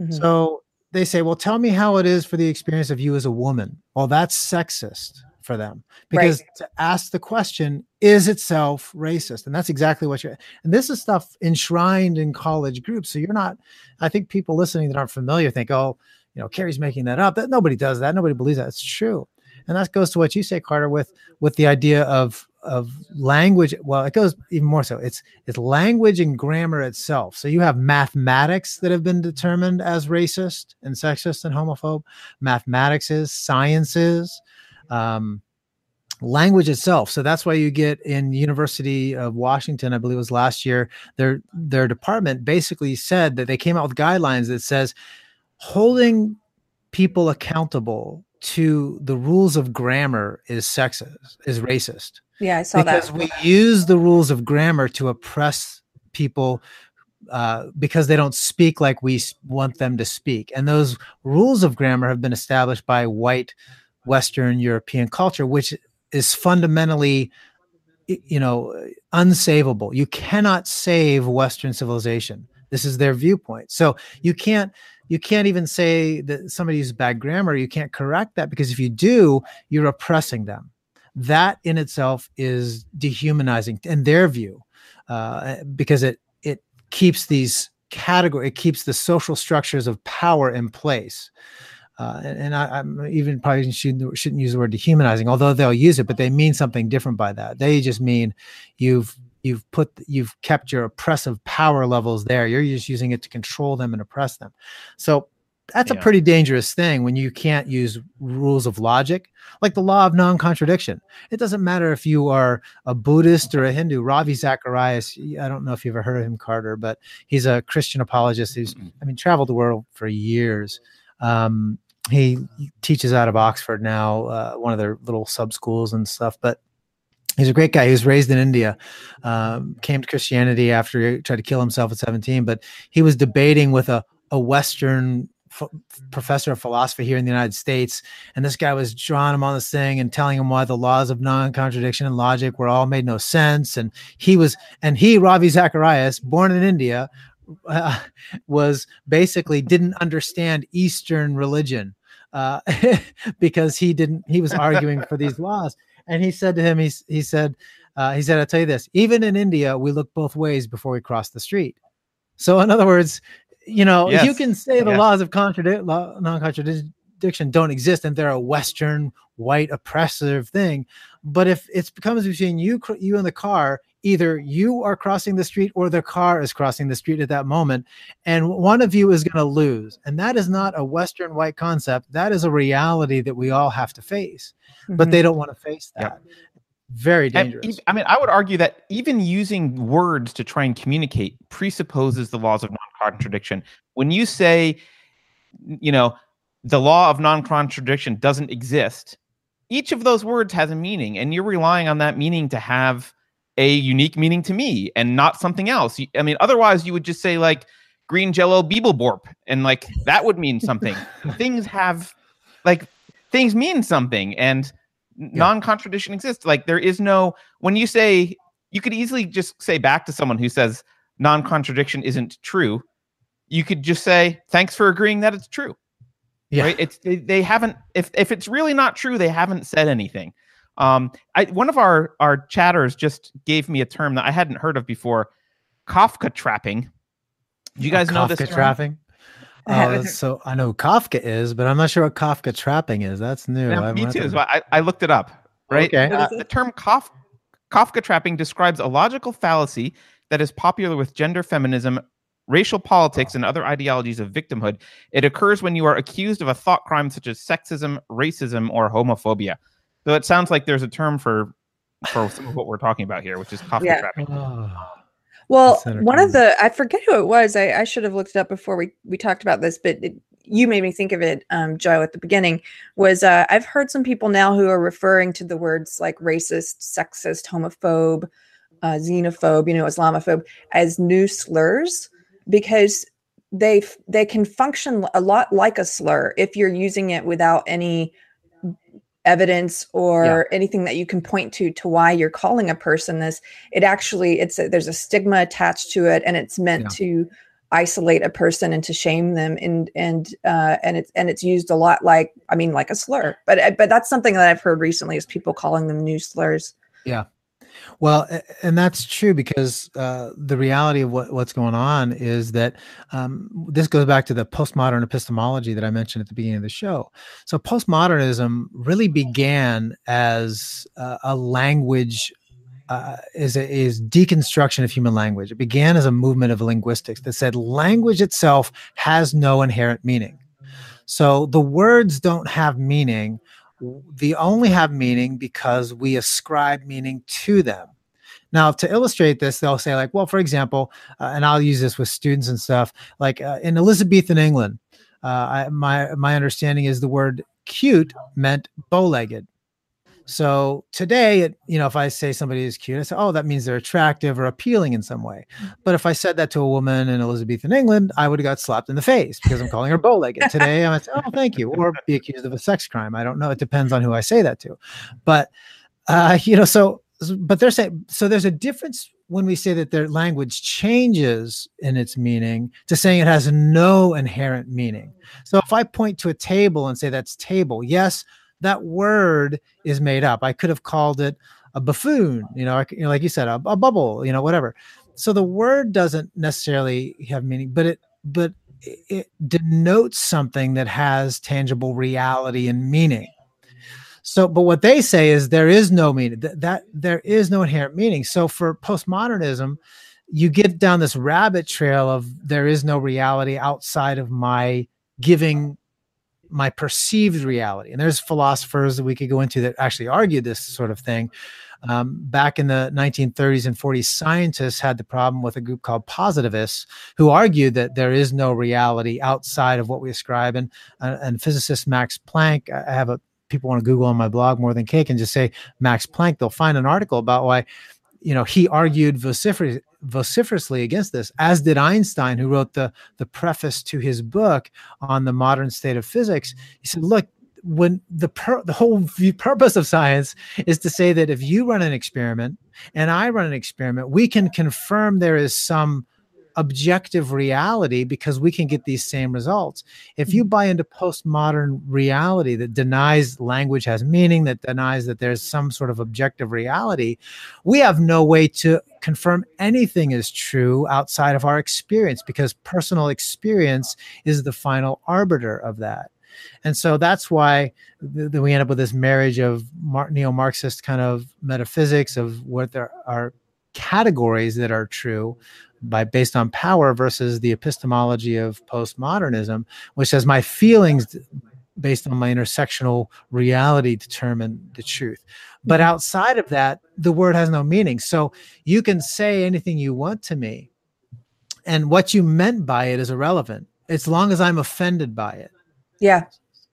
Mhm. So they say, well, tell me how it is for the experience of you as a woman. Well, that's sexist for them because to ask the question is itself racist. And that's exactly what you're, and this is stuff enshrined in college groups. So you're not, I think people listening that aren't familiar think, oh, you know, Keri's making that up. That nobody does that. Nobody believes that. It's true. And that goes to what you say, Carter, with with the idea of of language. Well, it goes even more so. It's it's language and grammar itself. So you have mathematics that have been determined as racist and sexist and homophobe. Mathematics is, science is, um, language itself. So that's why you get in University of Washington, I believe it was last year, their their department basically said that they came out with guidelines that says holding people accountable to the rules of grammar is sexist, is racist yeah, I saw because that. Because we use the rules of grammar to oppress people uh, because they don't speak like we want them to speak. And those rules of grammar have been established by white Western European culture, which is fundamentally, you know, unsavable. You cannot save Western civilization. This is their viewpoint. So you can't you can't even say that somebody uses bad grammar. You can't correct that because if you do, you're oppressing them that in itself is dehumanizing in their view uh, because it it keeps these category it keeps the social structures of power in place uh, and, I, I'm even probably shouldn't, shouldn't use the word dehumanizing, although they'll use it, but they mean something different by that. They just mean you've you've put you've kept your oppressive power levels there. You're just using it to control them and oppress them. So that's a pretty dangerous thing when you can't use rules of logic, like the law of non-contradiction. It doesn't matter if you are a Buddhist or a Hindu. Ravi Zacharias, I don't know if you've ever heard of him, Carter, but he's a Christian apologist who's, I mean, traveled the world for years. Um, he teaches out of Oxford now, uh, one of their little sub schools and stuff. But he's a great guy. He was raised in India, um, came to Christianity after he tried to kill himself at 17. But he was debating with a, a Western f- professor of philosophy here in the United States, and this guy was drawing him on this thing and telling him why the laws of non-contradiction and logic were all made no sense. And he was, and he, Ravi Zacharias, born in India, uh, was basically didn't understand Eastern religion uh, because he didn't. He was arguing for these laws, and he said to him, he he said, uh, he said, "I'll tell you this: even in India, we look both ways before we cross the street." So, in other words, you know, yes. you can say the yes. laws of contradict law, non-contradiction don't exist, and they're a Western white oppressive thing. But if it's becomes between you, you and the car, either you are crossing the street or the car is crossing the street at that moment, and one of you is going to lose. And that is not a Western white concept. That is a reality that we all have to face. Mm-hmm. But they don't want to face that. Yep very dangerous. And, I mean, I would argue that even using words to try and communicate presupposes the laws of non-contradiction. When you say, you know, the law of non-contradiction doesn't exist, each of those words has a meaning, and you're relying on that meaning to have a unique meaning to me and not something else. I mean, otherwise you would just say like green jello beeble and like that would mean something. things have like things mean something and yeah. non-contradiction exists. Like there is no when you say you could easily just say back to someone who says non-contradiction isn't true. You could just say thanks for agreeing that it's true. Yeah. Right? It's they, they haven't if if it's really not true, they haven't said anything. Um, I one of our our chatters just gave me a term that I hadn't heard of before, Kafka trapping. Do you guys know this? Kafka trapping. Oh, so I know Kafka is, but I'm not sure what Kafka trapping is. That's new. Yeah, me too. So I, I looked it up. Right. Okay. Uh, the term Kaf- Kafka trapping describes a logical fallacy that is popular with gender feminism, racial politics, and other ideologies of victimhood. It occurs when you are accused of a thought crime such as sexism, racism, or homophobia. So it sounds like there's a term for for some of what we're talking about here, which is Kafka yeah. trapping. Oh. Well, one of the I forget who it was. I, I, should have looked it up before we we talked about this, but it, you made me think of it, um, Joe, at the beginning. Was uh, I've heard some people now who are referring to the words like racist, sexist, homophobe, uh, xenophobe, you know, Islamophobe as new slurs because they they can function a lot like a slur if you're using it without any evidence or yeah. anything that you can point to to why you're calling a person this it actually it's a, there's a stigma attached to it and it's meant yeah. to isolate a person and to shame them and and uh, and it's and it's used a lot like i mean like a slur but uh, but that's something that i've heard recently is people calling them new slurs yeah well, and that's true because uh, the reality of what, what's going on is that um, this goes back to the postmodern epistemology that I mentioned at the beginning of the show. So, postmodernism really began as uh, a language. Uh, is is deconstruction of human language. It began as a movement of linguistics that said language itself has no inherent meaning. So the words don't have meaning they only have meaning because we ascribe meaning to them. Now, to illustrate this, they'll say, like, well, for example, uh, and I'll use this with students and stuff, like uh, in Elizabethan England, uh, I, my my understanding is the word cute meant bow-legged. So today, it, you know, if I say somebody is cute, I say, oh, that means they're attractive or appealing in some way. But if I said that to a woman in Elizabethan England, I would have got slapped in the face because I'm calling her bow-legged. Today, I might say, oh, thank you, or be accused of a sex crime. I don't know. It depends on who I say that to. But uh, you know, so but they're saying so. There's a difference when we say that their language changes in its meaning to saying it has no inherent meaning. So if I point to a table and say that's table, yes, that word is made up. I could have called it a buffoon, you know, you know like you said, a, a bubble, you know, whatever. So the word doesn't necessarily have meaning, but it but it denotes something that has tangible reality and meaning. So, but what they say is there is no meaning that, that there is no inherent meaning. So for postmodernism, you get down this rabbit trail of there is no reality outside of my giving my perceived reality. And there's philosophers that we could go into that actually argue this sort of thing. Um, back in the 1930s and 40s, scientists had the problem with a group called positivists who argued that there is no reality outside of what we ascribe. And, uh, and physicist Max Planck, I have a people want to Google on my blog more than cake and just say Max Planck, they'll find an article about why you know, he argued vocifer- vociferously against this, as did Einstein, who wrote the the preface to his book on the modern state of physics. He said, "Look, when the the whole purpose of science is to say that if you run an experiment and I run an experiment, we can confirm there is some objective reality because we can get these same results. If you mm-hmm. buy into postmodern reality that denies language has meaning, that denies that there's some sort of objective reality, we have no way to confirm anything is true outside of our experience because personal experience is the final arbiter of that. And so that's why th- we end up with this marriage of Mar- neo-Marxist kind of metaphysics of what there are categories that are true by based on power versus the epistemology of postmodernism, which says my feelings based on my intersectional reality determine the truth. But mm-hmm. outside of that, the word has no meaning. So you can say anything you want to me, and what you meant by it is irrelevant as long as I'm offended by it. Yeah.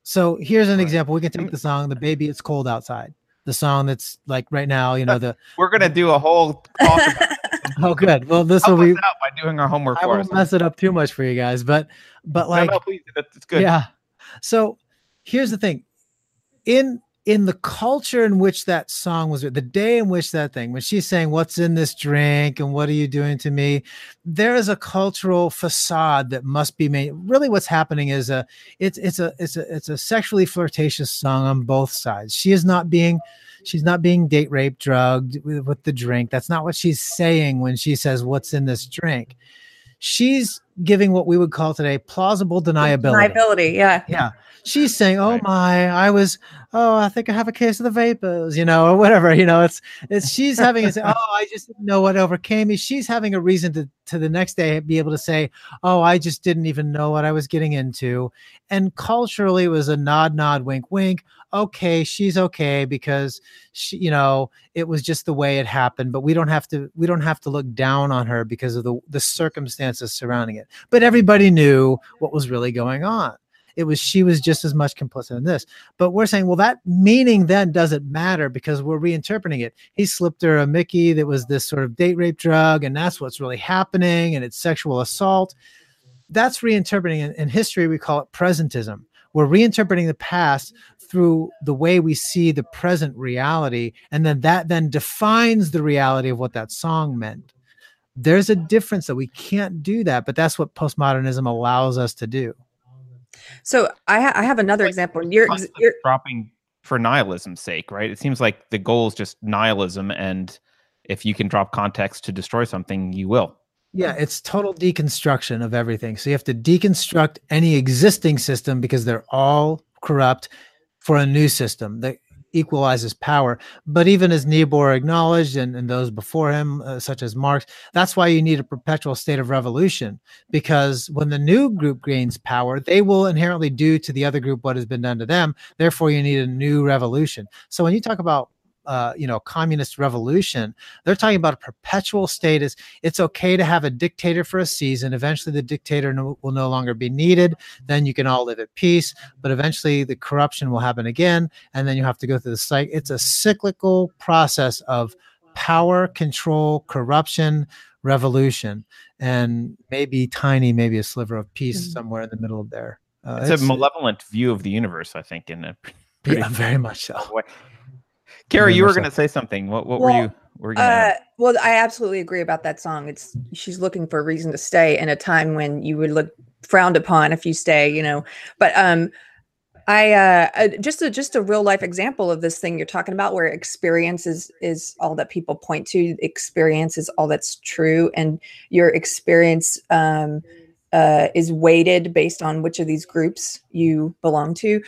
So here's an example. We can take the song "The Baby It's Cold Outside," the song that's like right now. You know the. We're gonna do a whole talk about oh, good. Well, this will be by doing our homework. I won't us. mess it up too much for you guys, but but like, no, no, please, it's good. Yeah. So here's the thing, in in the culture in which that song was, the day in which that thing, when she's saying, "What's in this drink?" and "What are you doing to me?" there is a cultural facade that must be made. Really, what's happening is a it's it's a it's a it's a sexually flirtatious song on both sides. She is not being she's not being date raped, drugged with, with the drink. That's not what she's saying when she says, What's in this drink? She's giving what we would call today plausible deniability. Deniability, yeah. Yeah. She's saying, "Oh my, I was, oh, I think I have a case of the vapors, you know, or whatever. You know, it's, it's she's having a, oh, I just didn't know what overcame me. She's having a reason to, to the next day be able to say, oh, I just didn't even know what I was getting into. And culturally, it was a nod, nod, wink, wink okay, she's okay because she, you know, it was just the way it happened. But we don't have to we don't have to look down on her because of the the circumstances surrounding it. But everybody knew what was really going on. It was she was just as much complicit in this. But we're saying, well, that meaning then doesn't matter because we're reinterpreting it. He slipped her a Mickey that was this sort of date rape drug, and that's what's really happening, and it's sexual assault. That's reinterpreting in, in history. We call it presentism. We're reinterpreting the past through the way we see the present reality and then that then defines the reality of what that song meant there's a difference that we can't do that but that's what postmodernism allows us to do so i, ha- I have another like, example. you're, you're dropping for nihilism's sake right? It seems like the goal is just nihilism and if you can drop context to destroy something you will. Yeah, it's total deconstruction of everything. So you have to deconstruct any existing system because they're all corrupt for a new system. That equalizes power. But even as Niebuhr acknowledged, and, and those before him, uh, such as Marx, that's why you need a perpetual state of revolution. Because when the new group gains power, they will inherently do to the other group what has been done to them. Therefore, you need a new revolution. So when you talk about uh, you know communist revolution they're talking about a perpetual status. It's okay to have a dictator for a season. Eventually the dictator no, will no longer be needed. Then you can all live at peace. But eventually the corruption will happen again and then you have to go through the cycle it's a cyclical process of power control corruption revolution and maybe tiny maybe a sliver of peace mm-hmm. somewhere in the middle of there. Uh, it's, it's, a malevolent view of the universe i think in a pretty yeah, very much so. way. Keri, you were going to say something. What, what well, were you? Were you uh, well, I absolutely agree about that song. It's she's looking for a reason to stay in a time when you would look frowned upon if you stay, you know. But um, I uh, uh, just a just a real life example of this thing you're talking about, where experience is is all that people point to. Experience is all that's true, and your experience um, uh, is weighted based on which of these groups you belong to.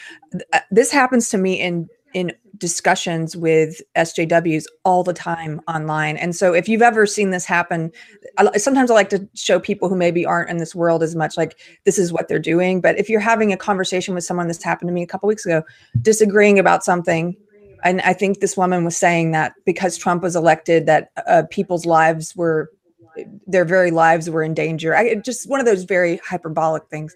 Uh, this happens to me in in discussions with SJWs all the time online. And so if you've ever seen this happen, I, sometimes I like to show people who maybe aren't in this world as much like this is what they're doing. But if you're having a conversation with someone, this happened to me a couple weeks ago, disagreeing about something. And I think this woman was saying that because Trump was elected, that uh, people's lives were, their very lives were in danger. I, just one of those very hyperbolic things.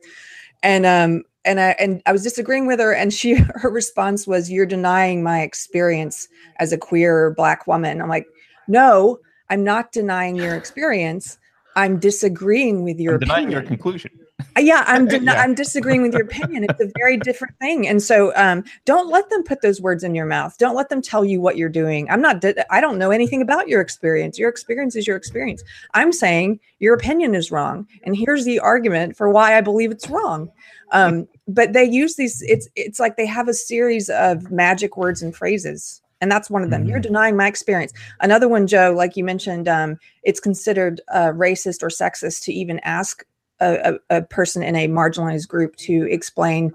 And um, and I and I was disagreeing with her, and she her response was, "You're denying my experience as a queer black woman." I'm like, "No, I'm not denying your experience. I'm disagreeing with your I'm denying opinion. your conclusion. Uh, yeah i'm den- Yeah. i'm disagreeing with your opinion it's a very different thing and so um don't let them put those words in your mouth don't let them tell you what you're doing i'm not di- i don't know anything about your experience your experience is your experience i'm saying your opinion is wrong and here's the argument for why i believe it's wrong um but they use these it's it's like they have a series of magic words and phrases and that's one of them you're Mhm. denying my experience another one joe like you mentioned um it's considered uh, racist or sexist to even ask a, a, a person in a marginalized group to explain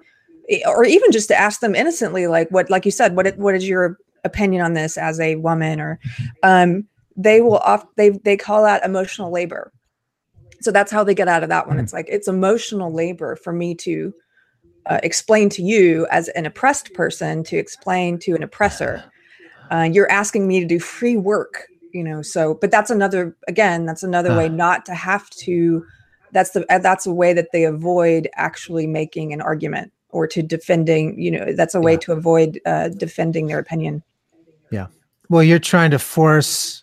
or even just to ask them innocently like what like you said what what is your opinion on this as a woman or um they will off they they call that emotional labor so that's how they get out of that one Mm. it's like it's emotional labor for me to uh, explain to you as an oppressed person to explain to an oppressor uh, you're asking me to do free work you know so but that's another again that's another way Ah. not to have to that's the uh, that's a way that they avoid actually making an argument or to defending you know that's a way Yeah. to avoid uh, defending their opinion Yeah. Well, you're trying to force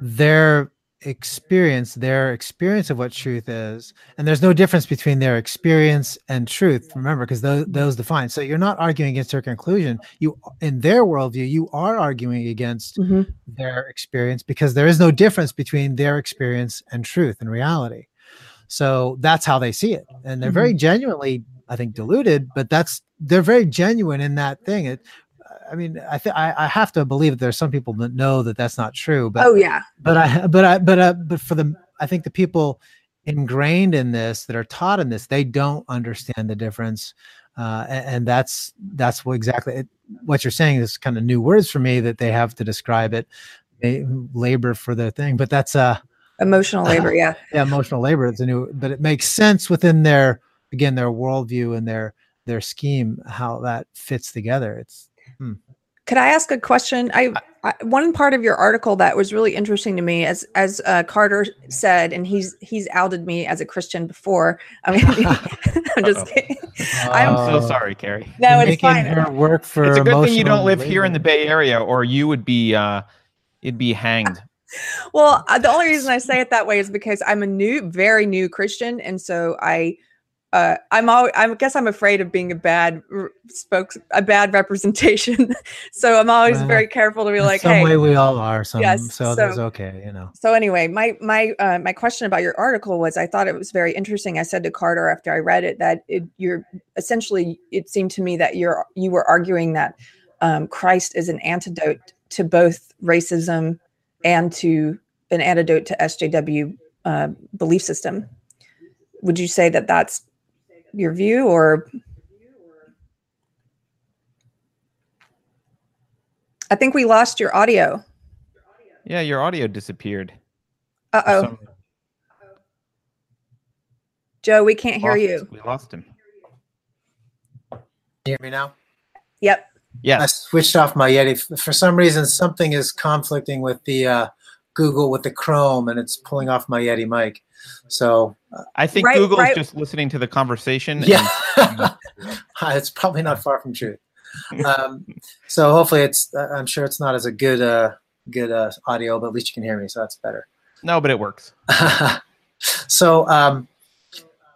their experience, their experience of what truth is, and there's no difference between their experience and truth. Remember, because those those define. So you're not arguing against their conclusion. You, in their worldview, you are arguing against mm-hmm. their experience because there is no difference between their experience and truth and reality. So that's how they see it, and they're mm-hmm. very genuinely, I think, deluded. But that's they're very genuine in that thing. It, I mean, I think I have to believe that there's some people that know that that's not true. But oh yeah but I but I but uh, but for the I think the people ingrained in this that are taught in this they don't understand the difference, uh, and, and that's that's what exactly it, what you're saying is kind of new words for me that they have to describe it. They labor for their thing, but that's uh emotional labor yeah yeah emotional labor. It's a new, but it makes sense within their again their worldview and their their scheme how that fits together. It's Could I ask a question? I, I one part of your article that was really interesting to me, as as uh, Carter said, and he's he's outed me as a Christian before. I mean, I'm just kidding. I'm I'm so sorry, Keri. no, it's making fine. her work for It's a good thing you don't emotional live here in the. Bay Area, or you would be uh, you'd be hanged. Well, uh, the only reason I say it that way is because I'm a new, very new Christian, and so I, uh, I'm all. I guess I'm afraid of being a bad spokes, a bad representation. so I'm always Well, very careful to be like, some hey, way we all are some Yes, so, that's so- okay you know So anyway, my my uh, my question about your article was I thought it was very interesting. I said to Carter after I read it that it, you're essentially it seemed to me that you're you were arguing that um, Christ is an antidote to both racism and to an antidote to SJW uh, belief system. Would you say that that's your view, or I think we lost your audio. Yeah, your audio disappeared. Uh oh, some- Joe, we can't hear lost- you. We lost him. Can you hear me now Yep. Yeah. I switched off my yeti for some reason something is conflicting with the uh google with the chrome and it's pulling off my yeti mic so I think Right- Google's right- just listening to the conversation. and- yeah. it's probably not far from truth. Um so hopefully it's uh, i'm sure it's not as a good uh good uh audio but at least you can hear me so that's better. No, but it works. so um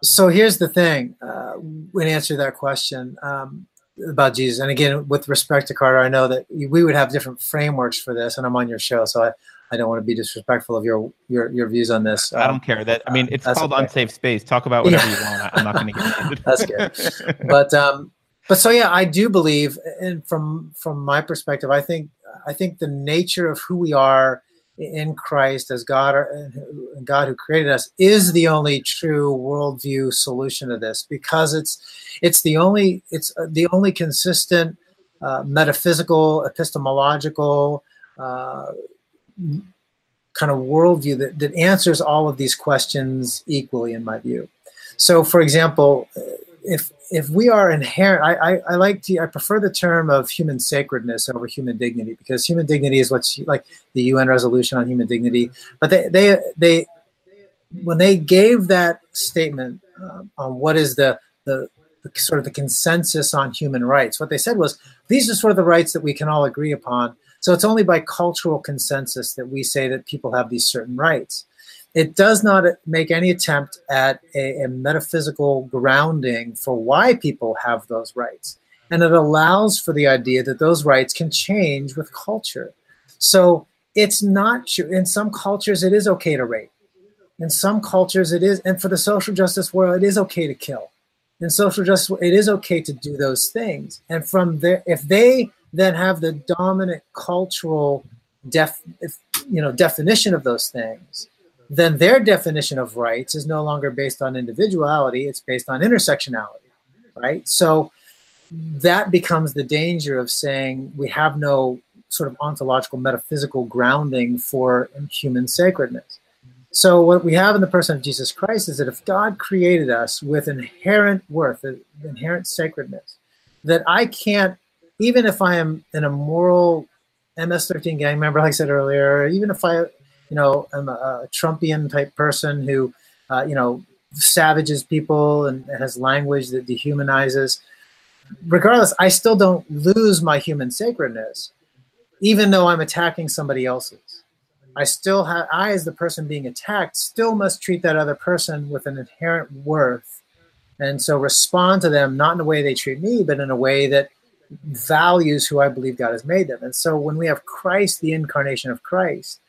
so here's the thing uh in answer to that question um about jesus and again with respect to carter i know that we would have different frameworks for this and i'm on your show so i i don't want to be disrespectful of your your, your views on this I Um, don't care. That I mean, it's called okay. unsafe space. Talk about whatever Yeah. you want. I'm not going to get into it. That's good. but um but so yeah i do believe and from from my perspective i think i think the nature of who we are in christ as god god who created us is the only true worldview solution to this because it's it's the only it's uh, the only consistent uh, metaphysical epistemological uh, kind of worldview that, that answers all of these questions equally in my view so for example if if we are inherent I, I i like to i prefer the term of human sacredness over human dignity because human dignity is what's like the un resolution on human dignity but they they they when they gave that statement um, on what is the, the the sort of the consensus on human rights what they said was these are sort of the rights that we can all agree upon. So it's only by cultural consensus that we say that people have these certain rights. It does not make any attempt at a, a metaphysical grounding for why people have those rights. And it allows for the idea that those rights can change with culture. So it's not true. In some cultures, it is okay to rape. In some cultures, it is, and for the social justice world, it is okay to kill. In social justice, it is okay to do those things. And from there, if they then have the dominant cultural def, you know, definition of those things, then their definition of rights is no longer based on individuality; it's based on intersectionality, right? So that becomes the danger of saying we have no sort of ontological metaphysical grounding for human sacredness. So what we have in the person of Jesus Christ is that if God created us with inherent worth, inherent sacredness, that I can't, even if I am in a moral MS-13 gang member, like I said earlier, even if I, you know, am a, a Trumpian type person who, uh, you know, savages people and has language that dehumanizes, regardless, I still don't lose my human sacredness even though I'm attacking somebody else's. I still have, I, as the person being attacked, still must treat that other person with an inherent worth. And so respond to them not in a way they treat me, but in a way that values who I believe God has made them. And so when we have Christ, the incarnation of Christ,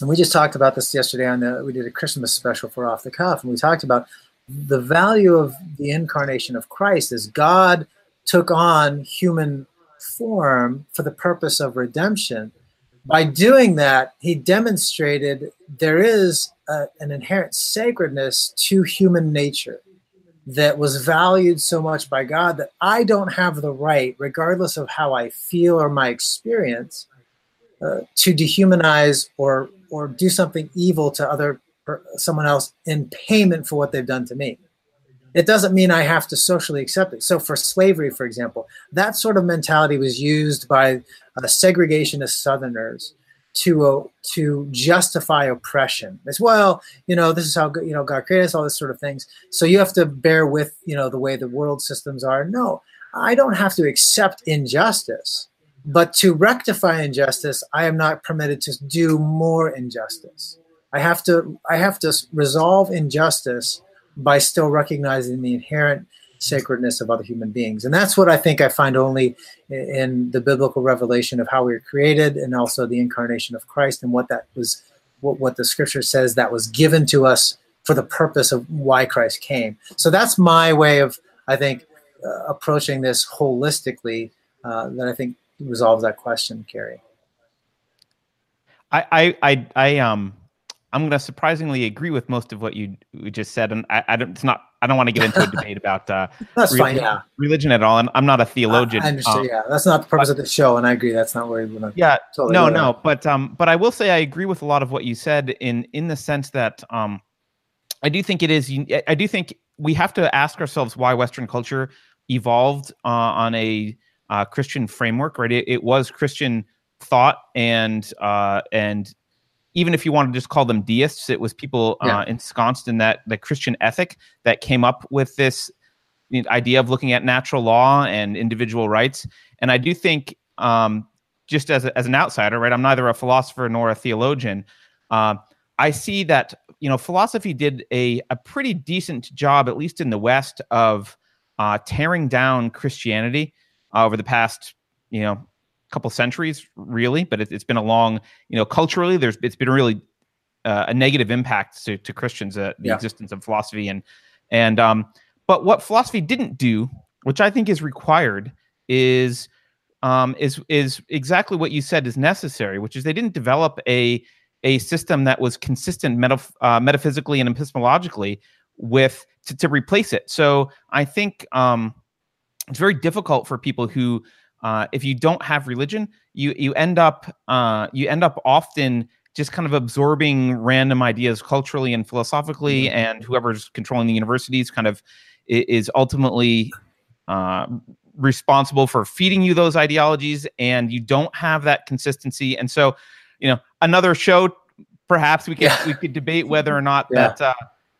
and we just talked about this yesterday on the, we did a Christmas special for Off the Cuff, and we talked about the value of the incarnation of Christ is God took on human form for the purpose of redemption. By doing that, he demonstrated there is a, an inherent sacredness to human nature that was valued so much by God that I don't have the right, regardless of how I feel or my experience, uh, to dehumanize or or do something evil to other someone else in payment for what they've done to me it doesn't mean I have to socially accept it. So, for slavery, for example, that sort of mentality was used by uh, segregationist Southerners to uh, to justify oppression. As well, you know, this is how you know God created us, all this sort of things. So you have to bear with you know the way the world systems are. No, I don't have to accept injustice, but to rectify injustice, I am not permitted to do more injustice. I have to I have to resolve injustice by still recognizing the inherent sacredness of other human beings. And that's what I think I find only in the biblical revelation of how we were created and also the incarnation of Christ and what that was, what, what the scripture says that was given to us for the purpose of why Christ came. So that's my way of, I think, uh, approaching this holistically uh, that I think resolves that question, Keri. I, I, I, I um, I'm going to surprisingly agree with most of what you, you just said, and I, I don't. It's not. I don't want to get into a debate about uh, that's religion, fine, yeah. religion at all. And I'm not a theologian. I, understand. Um, yeah, that's not the purpose but, of the show, and I agree. That's not where we want to. Yeah, totally no, no. But um, but I will say I agree with a lot of what you said in in the sense that um, I do think it is. I do think we have to ask ourselves why Western culture evolved uh, on a uh, Christian framework. Right, it, it was Christian thought and uh, and even if you want to just call them deists, it was people yeah. uh, ensconced in that the Christian ethic that came up with this idea of looking at natural law and individual rights. And I do think, um, just as, a, as an outsider, right, I'm neither a philosopher nor a theologian. Uh, I see that you know philosophy did a a pretty decent job, at least in the West, of uh, tearing down Christianity uh, over the past you know couple centuries, really, but it, has been a long, you know, culturally, there's it's been really uh, a negative impact to, to Christians, uh, the yeah. existence of philosophy, and and um, but what philosophy didn't do, which I think is required, is um, is is exactly what you said is necessary, which is they didn't develop a a system that was consistent meta- uh, metaphysically and epistemologically with to, to replace it. So I think um, it's very difficult for people who uh, if you don't have religion, you you end up uh, you end up often just kind of absorbing random ideas culturally and philosophically, mm-hmm. and whoever's controlling the universities kind of is ultimately uh, responsible for feeding you those ideologies, and you don't have that consistency. And so, you know, another show, perhaps we could yeah. we could debate whether or not yeah. that uh,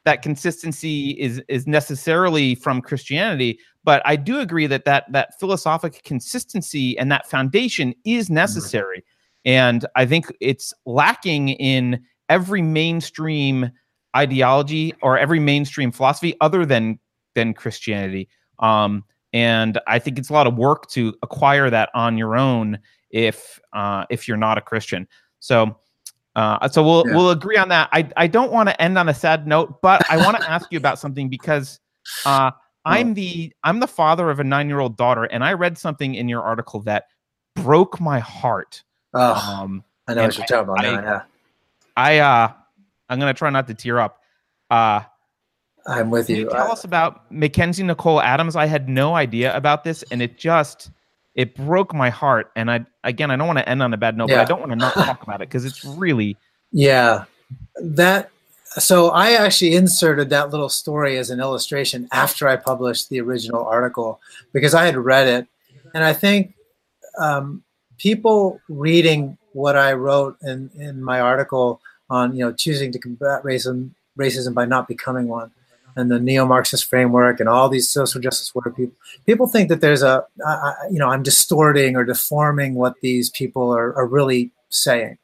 that consistency is is necessarily from Christianity, but I do agree that that that philosophic consistency and that foundation is Mm-hmm. necessary. And I think it's lacking in every mainstream ideology or every mainstream philosophy other than than Christianity. Um, and I think it's a lot of work to acquire that on your own if uh, if you're not a Christian. So. Uh, so we'll Yeah. we'll agree on that. I, I don't want to end on a sad note, but I want to ask you about something because uh, I'm the I'm the father of a nine year old daughter, and I read something in your article that broke my heart. Oh, Um, I know what you're talking about I- now. Yeah, I uh, I'm gonna try not to tear up. Uh, I'm with you you. tell I- us about McKenzie Nichole Adams? I had no idea about this, and it just it broke my heart. And I again, I don't want to end on a bad note, but I don't want to not talk about it because it's really Yeah, that. So I actually inserted that little story as an illustration after I published the original article because I had read it, and I think um, people reading what I wrote in in my article on you know choosing to combat racism racism by not becoming one and the neo-marxist framework and all these social justice warrior people people think that there's a I, I- you know i'm distorting or deforming what these people are, are really saying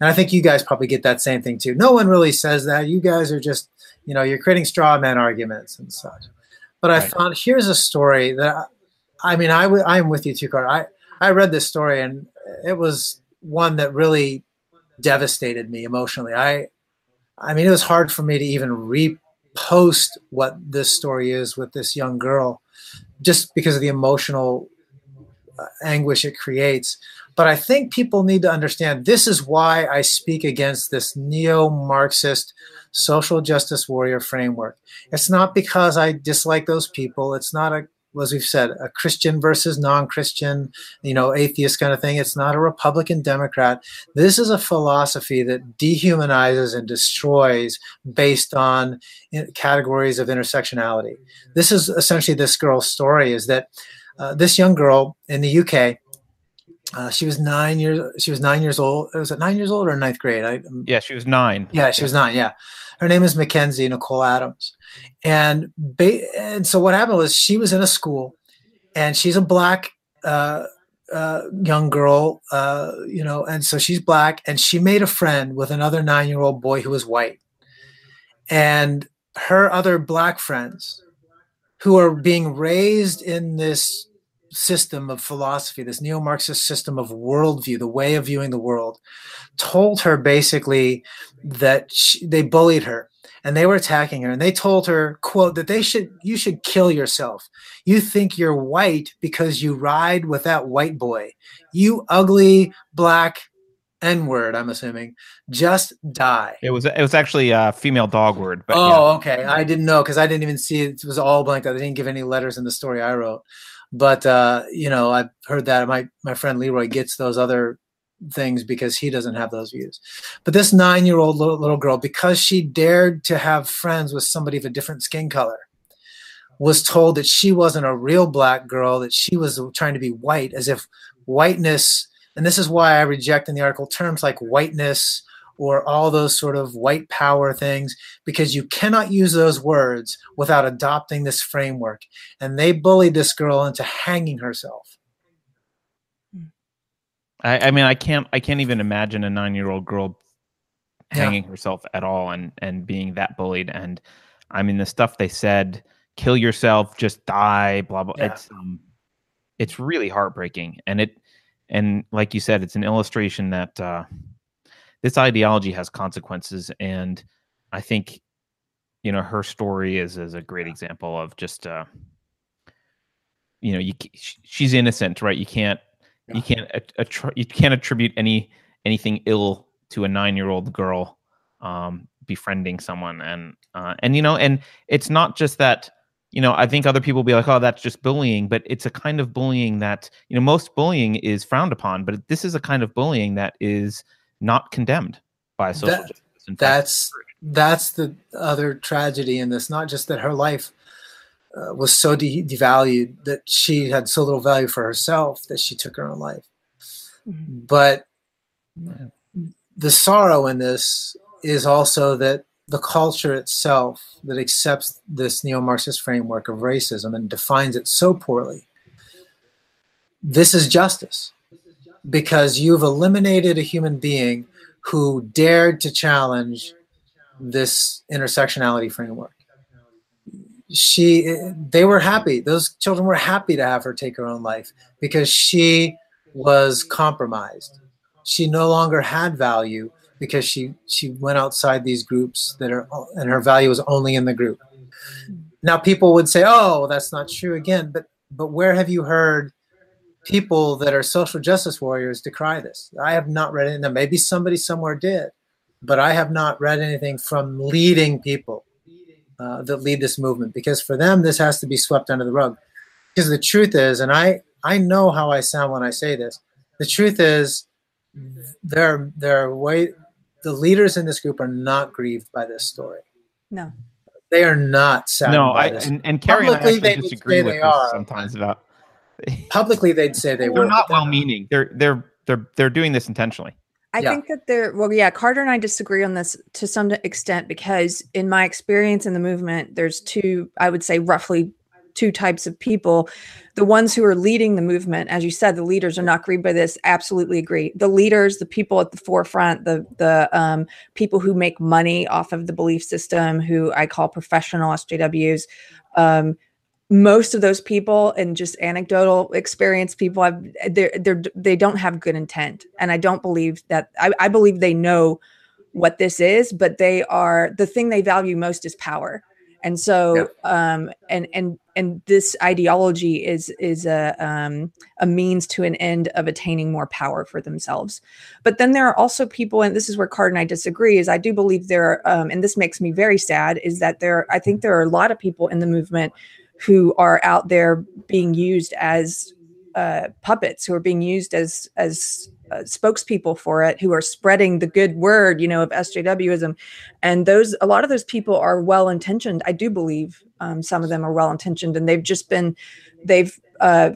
and I think you guys probably get that same thing too. No one really says that. You guys are just, you know, you're creating straw man arguments and such. But I Right. found here's a story that, I mean, I w- I'm with you too, Carter. I, I read this story and it was one that really devastated me emotionally. I, I mean, it was hard for me to even repost what this story is with this young girl, just because of the emotional uh, anguish it creates. But I think people need to understand this is why I speak against this neo Marxist social justice warrior framework. It's not because I dislike those people. It's not a, as we've said, a Christian versus non Christian, you know, atheist kind of thing. It's not a Republican Democrat. This is a philosophy that dehumanizes and destroys based on categories of intersectionality. This is essentially this girl's story is that uh, this young girl in the UK, uh, she was nine years. She was nine years old. Was it nine years old or ninth grade? I, yeah. She was nine. yeah, she was nine. Yeah, her name is McKenzie Nichole Adams, and ba- and so what happened was she was in a school, and she's a black uh, uh, young girl, uh, you know, and so she's black, and she made a friend with another nine-year-old boy who was white, and her other black friends, who are being raised in this system of philosophy, this neo Marxist system of worldview, the way of viewing the world, told her basically that she, they bullied her and they were attacking her and they told her quote that they should you should kill yourself you think you're white because you ride with that white boy you ugly black n word i'm assuming just die It was it was actually a female dog word, but oh, okay. I didn't know because I didn't even see it. It was all blanked out. They didn't give any letters in the story I wrote. But uh, you know, I've heard that my my friend Leroy gets those other things because he doesn't have those views. But this nine year old little, little girl, because she dared to have friends with somebody of a different skin color, was told that she wasn't a real black girl, that she was trying to be white, as if whiteness, and this is why I reject in the article terms like whiteness or all those sort of white power things, because you cannot use those words without adopting this framework. And they bullied this girl into hanging herself. I, I mean, I can't I can't even imagine a nine year old girl Yeah. hanging herself at all and and being that bullied. And I mean, the stuff they said, kill yourself, just die, blah blah. Yeah. It's um, it's really heartbreaking, and it and like you said, it's an illustration that uh, this ideology has consequences, and I think you know her story is is a great example of just uh, you know you she's innocent, right? You can't you can't att- attr- you can't attribute any anything ill to a nine year old girl um, befriending someone, and uh, and you know, and it's not just that. You know, I think other people be like, "Oh, that's just bullying," but it's a kind of bullying that you know most bullying is frowned upon, but this is a kind of bullying that is not condemned by social That- justice. In fact, That's that's the other tragedy in this. Not just that her life uh, was so de- devalued that she had so little value for herself that she took her own life, Mhm. but Yeah. the sorrow in this is also that the culture itself that accepts this neo-Marxist framework of racism and defines it so poorly. This is justice because you've eliminated a human being who dared to challenge this intersectionality framework. She, they were happy. Those children were happy to have her take her own life because she was compromised. She no longer had value because she she went outside these groups that are and her value was only in the group. Now people would say, "Oh, that's not true again," but but where have you heard people that are social justice warriors decry this? I have not read it. Now maybe somebody somewhere did, but I have not read anything from leading people uh, that lead this movement because for them this has to be swept under the rug. Because the truth is, and I I know how I sound when I say this. The truth is, there there are way the leaders in this group are not grieved by this story. No. They are not sad. No, I and, and Keri and I actually disagree with this are. sometimes about publicly they'd say they they're were not well meaning. They're they're they're they're doing this intentionally. I yeah. think that they're well, yeah. Carter and I disagree on this to some extent because, in my experience in the movement, there's two, I would say, roughly two types of people. The ones who are leading the movement, as you said, the leaders are not agreed by this. Absolutely agree. The leaders, the people at the forefront, the the um, people who make money off of the belief system, who I call professional SJWs. Um, most of those people and just anecdotal experience people have they're, they're they don't have good intent. And i don't believe that I, I believe they know what this is but they are the thing they value most is power. And so yeah. um and and and this ideology is is a um a means to an end of attaining more power for themselves. But then there are also people and this is where card and i disagree is i do believe there are um and this makes me very sad is that there i think there are a lot of people in the movement who are out there being used as uh, puppets who are being used as as uh, spokespeople for it who are spreading the good word you know of sjwism and those a lot of those people are well intentioned i do believe um, some of them are well intentioned and they've just been they've uh,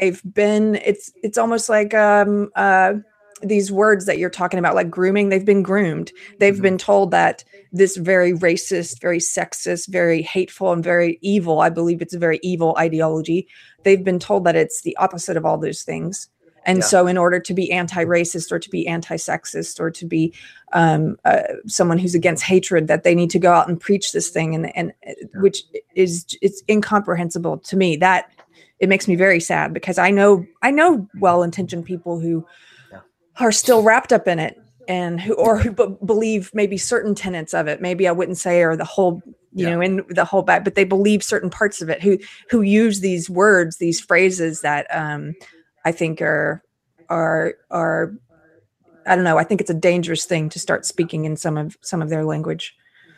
they've been it's it's almost like um, uh, these words that you're talking about like grooming they've been groomed they've mm-hmm. been told that this very racist very sexist very hateful and very evil i believe it's a very evil ideology they've been told that it's the opposite of all those things and yeah. so, in order to be anti racist or to be anti sexist or to be um, uh, someone who's against hatred, that they need to go out and preach this thing, and, and uh, yeah. which is it's incomprehensible to me. That it makes me very sad because I know I know well intentioned people who. Are still wrapped up in it and who or who b- believe maybe certain tenets of it. Maybe I wouldn't say or the whole you know in the whole back, but they believe certain parts of it. Who who use these words, these phrases that. um I think are are are I don't know. I think it's a dangerous thing to start speaking in some of some of their language.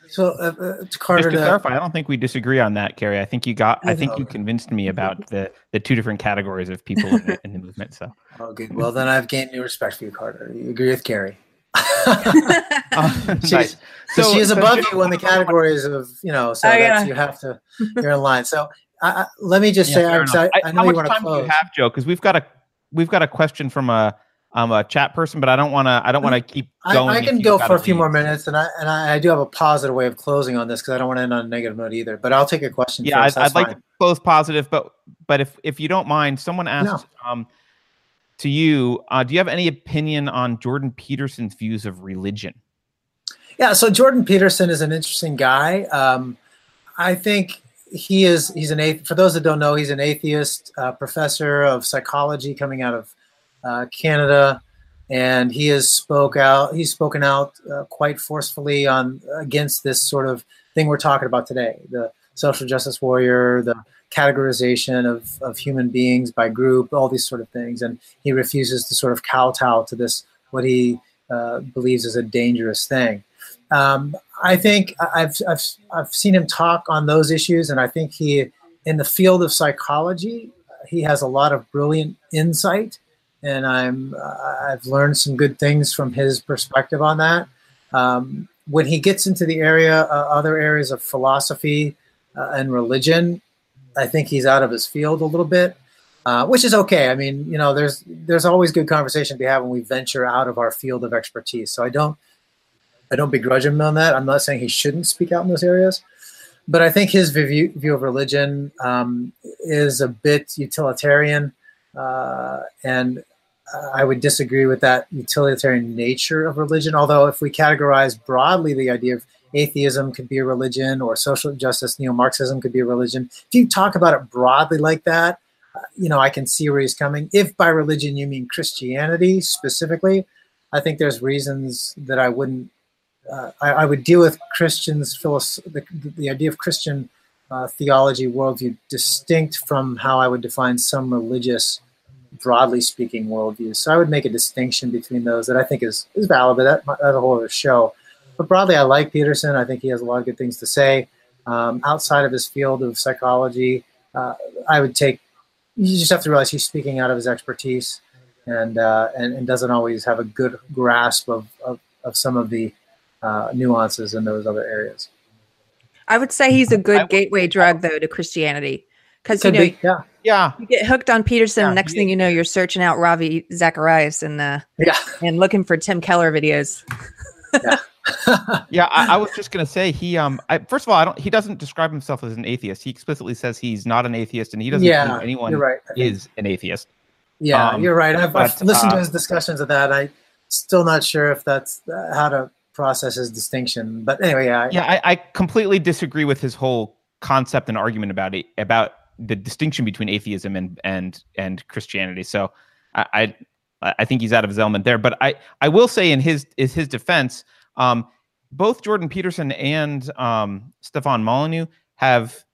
So, uh, uh, Carter, Just to clarify, I don't think we disagree on that, Keri. I think you got. I, I think you convinced me about the the two different categories of people in the, in the movement. So, oh, good. Well, then I've gained new respect for you, Carter. You agree with Keri? uh, nice. So, so she is above you in the categories of you know. So oh, yeah. you have to. You're in line. So I, let me just yeah, say, I, I, know how you want to close. Do you have Joe? Because we've got a we've got a question from a um, a chat person, but I don't want to. I don't want to keep going. I, I can go for a few more minutes, and I and I, I, do have a positive way of closing on this because I don't want to end on a negative note either. But I'll take a question. Yeah, first. I'd, I'd like to close positive, but but if if you don't mind, someone asked no. um, to you, uh, do you have any opinion on Jordan Peterson's views of religion? Yeah, so Jordan Peterson is an interesting guy. Um, I think he is he's an. For those that don't know, he's an atheist uh, professor of psychology coming out of uh, Canada, and he has spoke out. He's spoken out uh, quite forcefully on against this sort of thing we're talking about today: the social justice warrior, the categorization of, of human beings by group, all these sort of things. And he refuses to sort of kowtow to this what he uh, believes is a dangerous thing. Um, I think I've, I've, I've seen him talk on those issues, and I think he, in the field of psychology, he has a lot of brilliant insight, and I'm I've learned some good things from his perspective on that. Um, when he gets into the area, uh, other areas of philosophy uh, and religion, I think he's out of his field a little bit, uh, which is okay. I mean, you know, there's there's always good conversation to be had when we venture out of our field of expertise. So I don't I don't begrudge him on that. I'm not saying he shouldn't speak out in those areas, but I think his view, view of religion um, is a bit utilitarian, uh, and I would disagree with that utilitarian nature of religion. Although, if we categorize broadly the idea of atheism could be a religion or social justice, neo-Marxism could be a religion. If you talk about it broadly like that, uh, you know, I can see where he's coming. If by religion you mean Christianity specifically, I think there's reasons that I wouldn't. Uh, I, I, would deal with Christians' the, the idea of Christian uh, theology worldview distinct from how I would define some religious, broadly speaking, worldviews. So I would make a distinction between those that I think is is valid, but that, that's a whole other show. But broadly, I like Peterson. I think he has a lot of good things to say. Um, outside of his field of psychology, uh, I would take. You just have to realize he's speaking out of his expertise, and uh, and, and, doesn't always have a good grasp of of, of some of the uh, nuances in those other areas. I would say he's a good gateway drug, though, to Christianity, because you know, be, yeah, yeah, you get hooked on Peterson. Yeah, next thing you know, you're searching out Ravi Zacharias and uh, yeah, and looking for Tim Keller videos. yeah. yeah, I, I, was just gonna say he um I, first of all I don't he doesn't describe himself as an atheist. He explicitly says he's not an atheist and he doesn't yeah, think anyone right. is an atheist. Yeah, um, you're right. I've, but, I've listened uh, to his discussions of that. I still not sure if that's uh, how to process his distinction. But anyway, yeah, yeah, I, I completely disagree with his whole concept and argument about it about the distinction between atheism and and and Christianity. So I, I I think he's out of his element there. But I I will say in his is his defense um, both Jordan Peterson and um, Stefan Molyneux have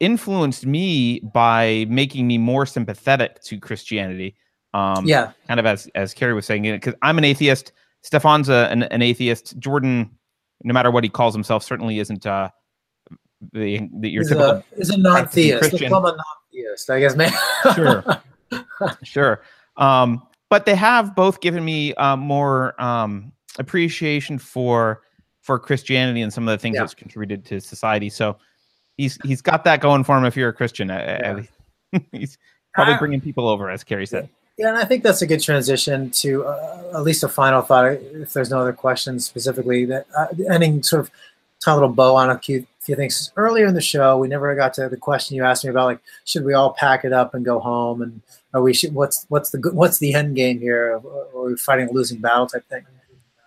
influenced me by making me more sympathetic to Christianity. Um, yeah, kind of as as Keri was saying, because I'm an atheist. Stefan's a, an, an, atheist. Jordan, no matter what he calls himself, certainly isn't uh, the, the your is typical a, is a non-theist. Become a non-theist, I guess, man. sure, sure. Um, but they have both given me uh, more um, appreciation for for Christianity and some of the things yeah. that's contributed to society. So he's he's got that going for him. If you're a Christian, yeah. he's probably bringing people over, as Keri said. Yeah, and I think that's a good transition to uh, at least a final thought. If there's no other questions specifically, that uh, ending sort of tie a little bow on a few, few things. Earlier in the show, we never got to the question you asked me about, like, should we all pack it up and go home, and are we should what's what's the what's the end game here? Are we fighting a losing battle type thing?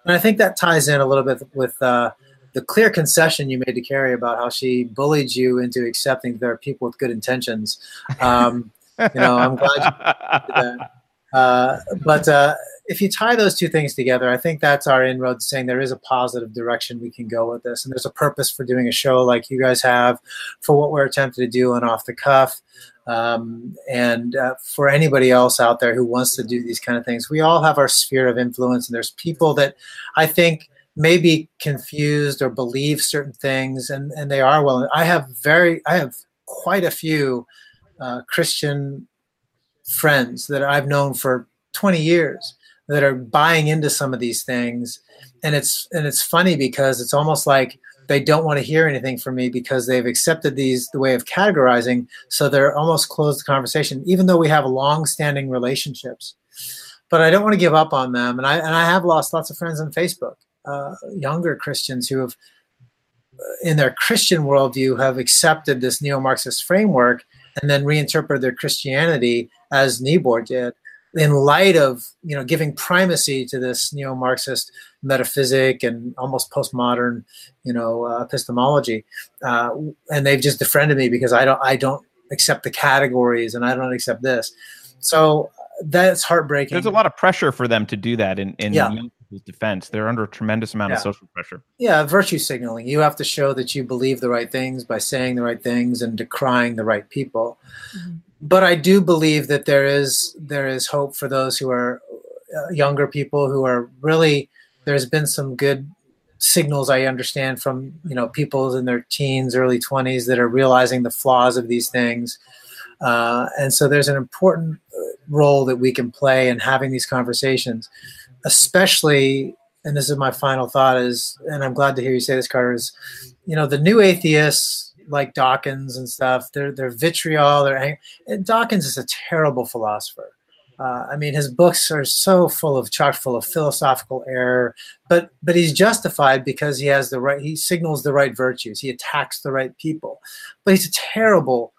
And I think that ties in a little bit with uh, the clear concession you made to Keri about how she bullied you into accepting there are people with good intentions. Um, you know, I'm glad. Uh, but uh, if you tie those two things together, I think that's our inroad saying there is a positive direction we can go with this. And there's a purpose for doing a show like you guys have for what we're attempting to do and off the cuff. Um, and uh, for anybody else out there who wants to do these kind of things, we all have our sphere of influence. And there's people that I think may be confused or believe certain things, and, and they are willing. I have very, I have quite a few uh, Christian friends that I've known for 20 years that are buying into some of these things. And it's and it's funny because it's almost like they don't want to hear anything from me because they've accepted these the way of categorizing. So they're almost closed the conversation even though we have long-standing relationships. But i don't want to give up on them. And i and i have lost lots of friends on facebook. Uh, younger christians who have uh, in their christian worldview have accepted this neo-marxist framework and then reinterpreted their christianity as Niebuhr did in light of you know giving primacy to this neo-Marxist metaphysic and almost postmodern you know uh, epistemology, uh, and they've just defriended me because I don't I don't accept the categories and I don't accept this. So that's heartbreaking. There's a lot of pressure for them to do that in in yeah. young defense. They're under a tremendous amount yeah. of social pressure. Yeah, virtue signaling. You have to show that you believe the right things by saying the right things and decrying the right people. Mm-hmm but I do believe that there is there is hope for those who are uh, younger people who are really. There's been some good signals I understand from you know people in their teens, early 20s that are realizing the flaws of these things, uh, and so there's an important uh, role that we can play in having these conversations, especially. And this is my final thought: is and I'm glad to hear you say this, Carter. Is you know the new atheists like Dawkins and stuff. They're they're vitriol. They're Dawkins is a terrible philosopher. Uh, I mean, his books are so full of chock full of philosophical error, but but he's justified because he has the right. He signals the right virtues. He attacks the right people, but he's a terrible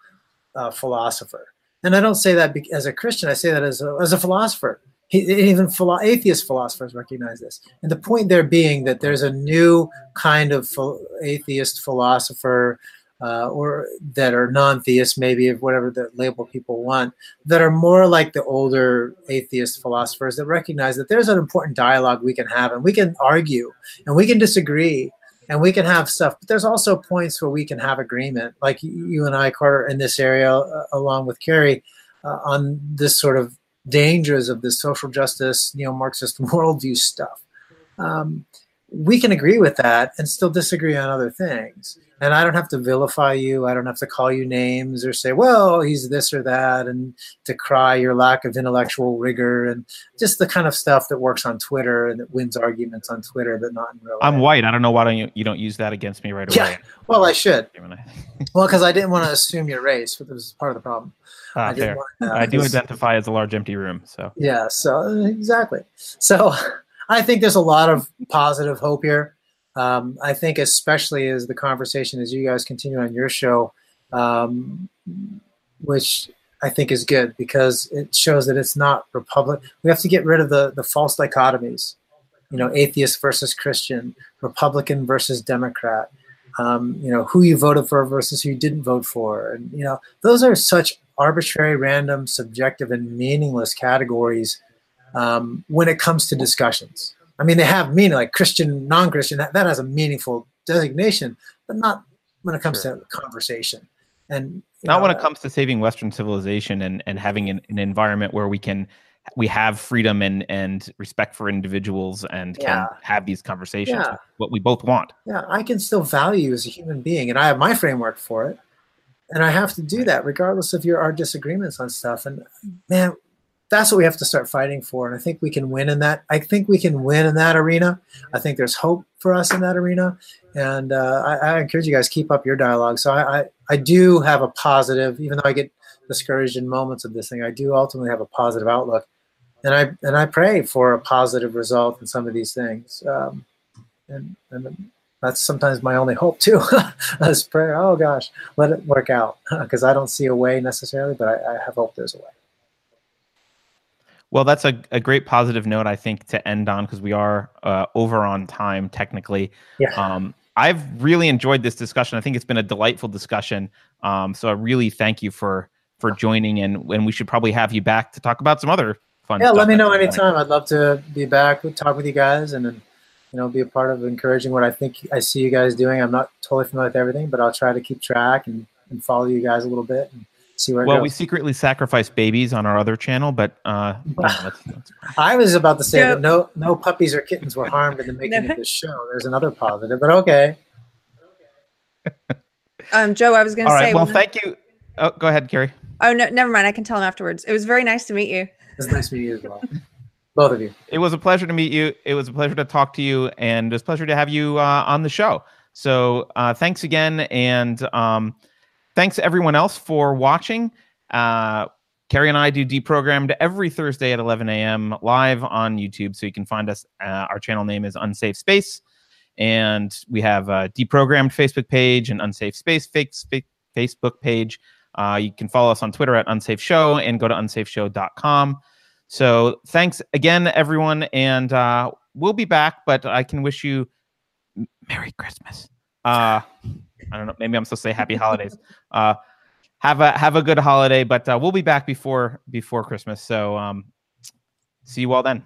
uh, philosopher. And I don't say that as a Christian. I say that as a, as a philosopher. Even philo- atheist philosophers recognize this. And the point there being that there's a new kind of ph- atheist philosopher uh, or that are non-theists, maybe of whatever the label people want, that are more like the older atheist philosophers that recognize that there's an important dialogue we can have, and we can argue, and we can disagree, and we can have stuff. But there's also points where we can have agreement, like you and I, Carter, in this area, uh, along with Keri, uh, on this sort of dangers of this social justice, neo-Marxist worldview stuff. Um, we can agree with that and still disagree on other things and I don't have to vilify you. I don't have to call you names or say, well, he's this or that, and decry your lack of intellectual rigor and just the kind of stuff that works on Twitter and that wins arguments on Twitter, but not in real life. I'm white. I don't know why don't you, you don't use that against me right away. Yeah, well, I should. well, because I didn't want to assume your race, but this is part of the problem. Ah, I, fair. I do identify as a large empty room. So yeah, so exactly. So I think there's a lot of positive hope here um, I think especially as the conversation as you guys continue on your show, um, which I think is good because it shows that it's not republic. We have to get rid of the the false dichotomies, you know, atheist versus Christian, Republican versus Democrat. Um, you know, who you voted for versus who you didn't vote for, and you know, those are such arbitrary, random, subjective, and meaningless categories um, when it comes to discussions. I mean, they have meaning like Christian, non-Christian. That, that has a meaningful designation, but not when it comes sure. to conversation. And not know, when it comes to saving Western civilization and and having an, an, environment where we can we have freedom and and respect for individuals and can yeah. have these conversations. Yeah. What we both want. Yeah, I can still value as a human being, and I have my framework for it, and I have to do that regardless of your our disagreements on stuff. And man, that's what we have to start fighting for. And I think we can win in that. I think we can win in that arena. I think there's hope for us in that arena. And uh, I, I, encourage you guys keep up your dialogue. So I, I, I, do have a positive, even though I get discouraged in moments of this thing, I do ultimately have a positive outlook. And I and I pray for a positive result in some of these things. Um, and, and that's sometimes my only hope too. As prayer, oh gosh, let it work out because I don't see a way necessarily, but I, I have hope there's a way. Well, that's a, a great positive note, I think, to end on because we are uh, over on time technically. Yeah. Um, I've really enjoyed this discussion. I think it's been a delightful discussion. Um, so I really thank you for for joining, and and we should probably have you back to talk about some other fun. Yeah, let me know anytime. I'd love to be back, talk with you guys, and then you know be a part of encouraging what I think I see you guys doing. I'm not totally familiar with everything, but I'll try to keep track and, and follow you guys a little bit. And, see where well we secretly sacrifice babies on our other channel but uh that's, that's i was about to say that no no puppies or kittens were harmed in the making of this show. There's another positive but okay. Um joe i was gonna All say right, well thank you. Oh go ahead keri. Oh no never mind. I can tell him afterwards. It was very nice to meet you. It's nice to meet you as well both of you it was a pleasure to meet you it was a pleasure to talk to you and it was a pleasure to have you uh, on the show so uh, thanks again and um Thanks everyone else for watching. Uh, Keri and I do deprogrammed every Thursday at 11 a.m. live on YouTube, so you can find us. Uh, our channel name is Unsafe Space, and we have a deprogrammed Facebook page and Unsafe Space Facebook page. Uh, you can follow us on Twitter at Unsafe Show and go to unsafeshow.com. So thanks again, everyone, and uh, we'll be back. But I can wish you Merry Christmas. Uh, I don't know. Maybe I'm supposed to say Happy Holidays. Uh, have a have a good holiday, but uh, we'll be back before before Christmas. So um, see you all then.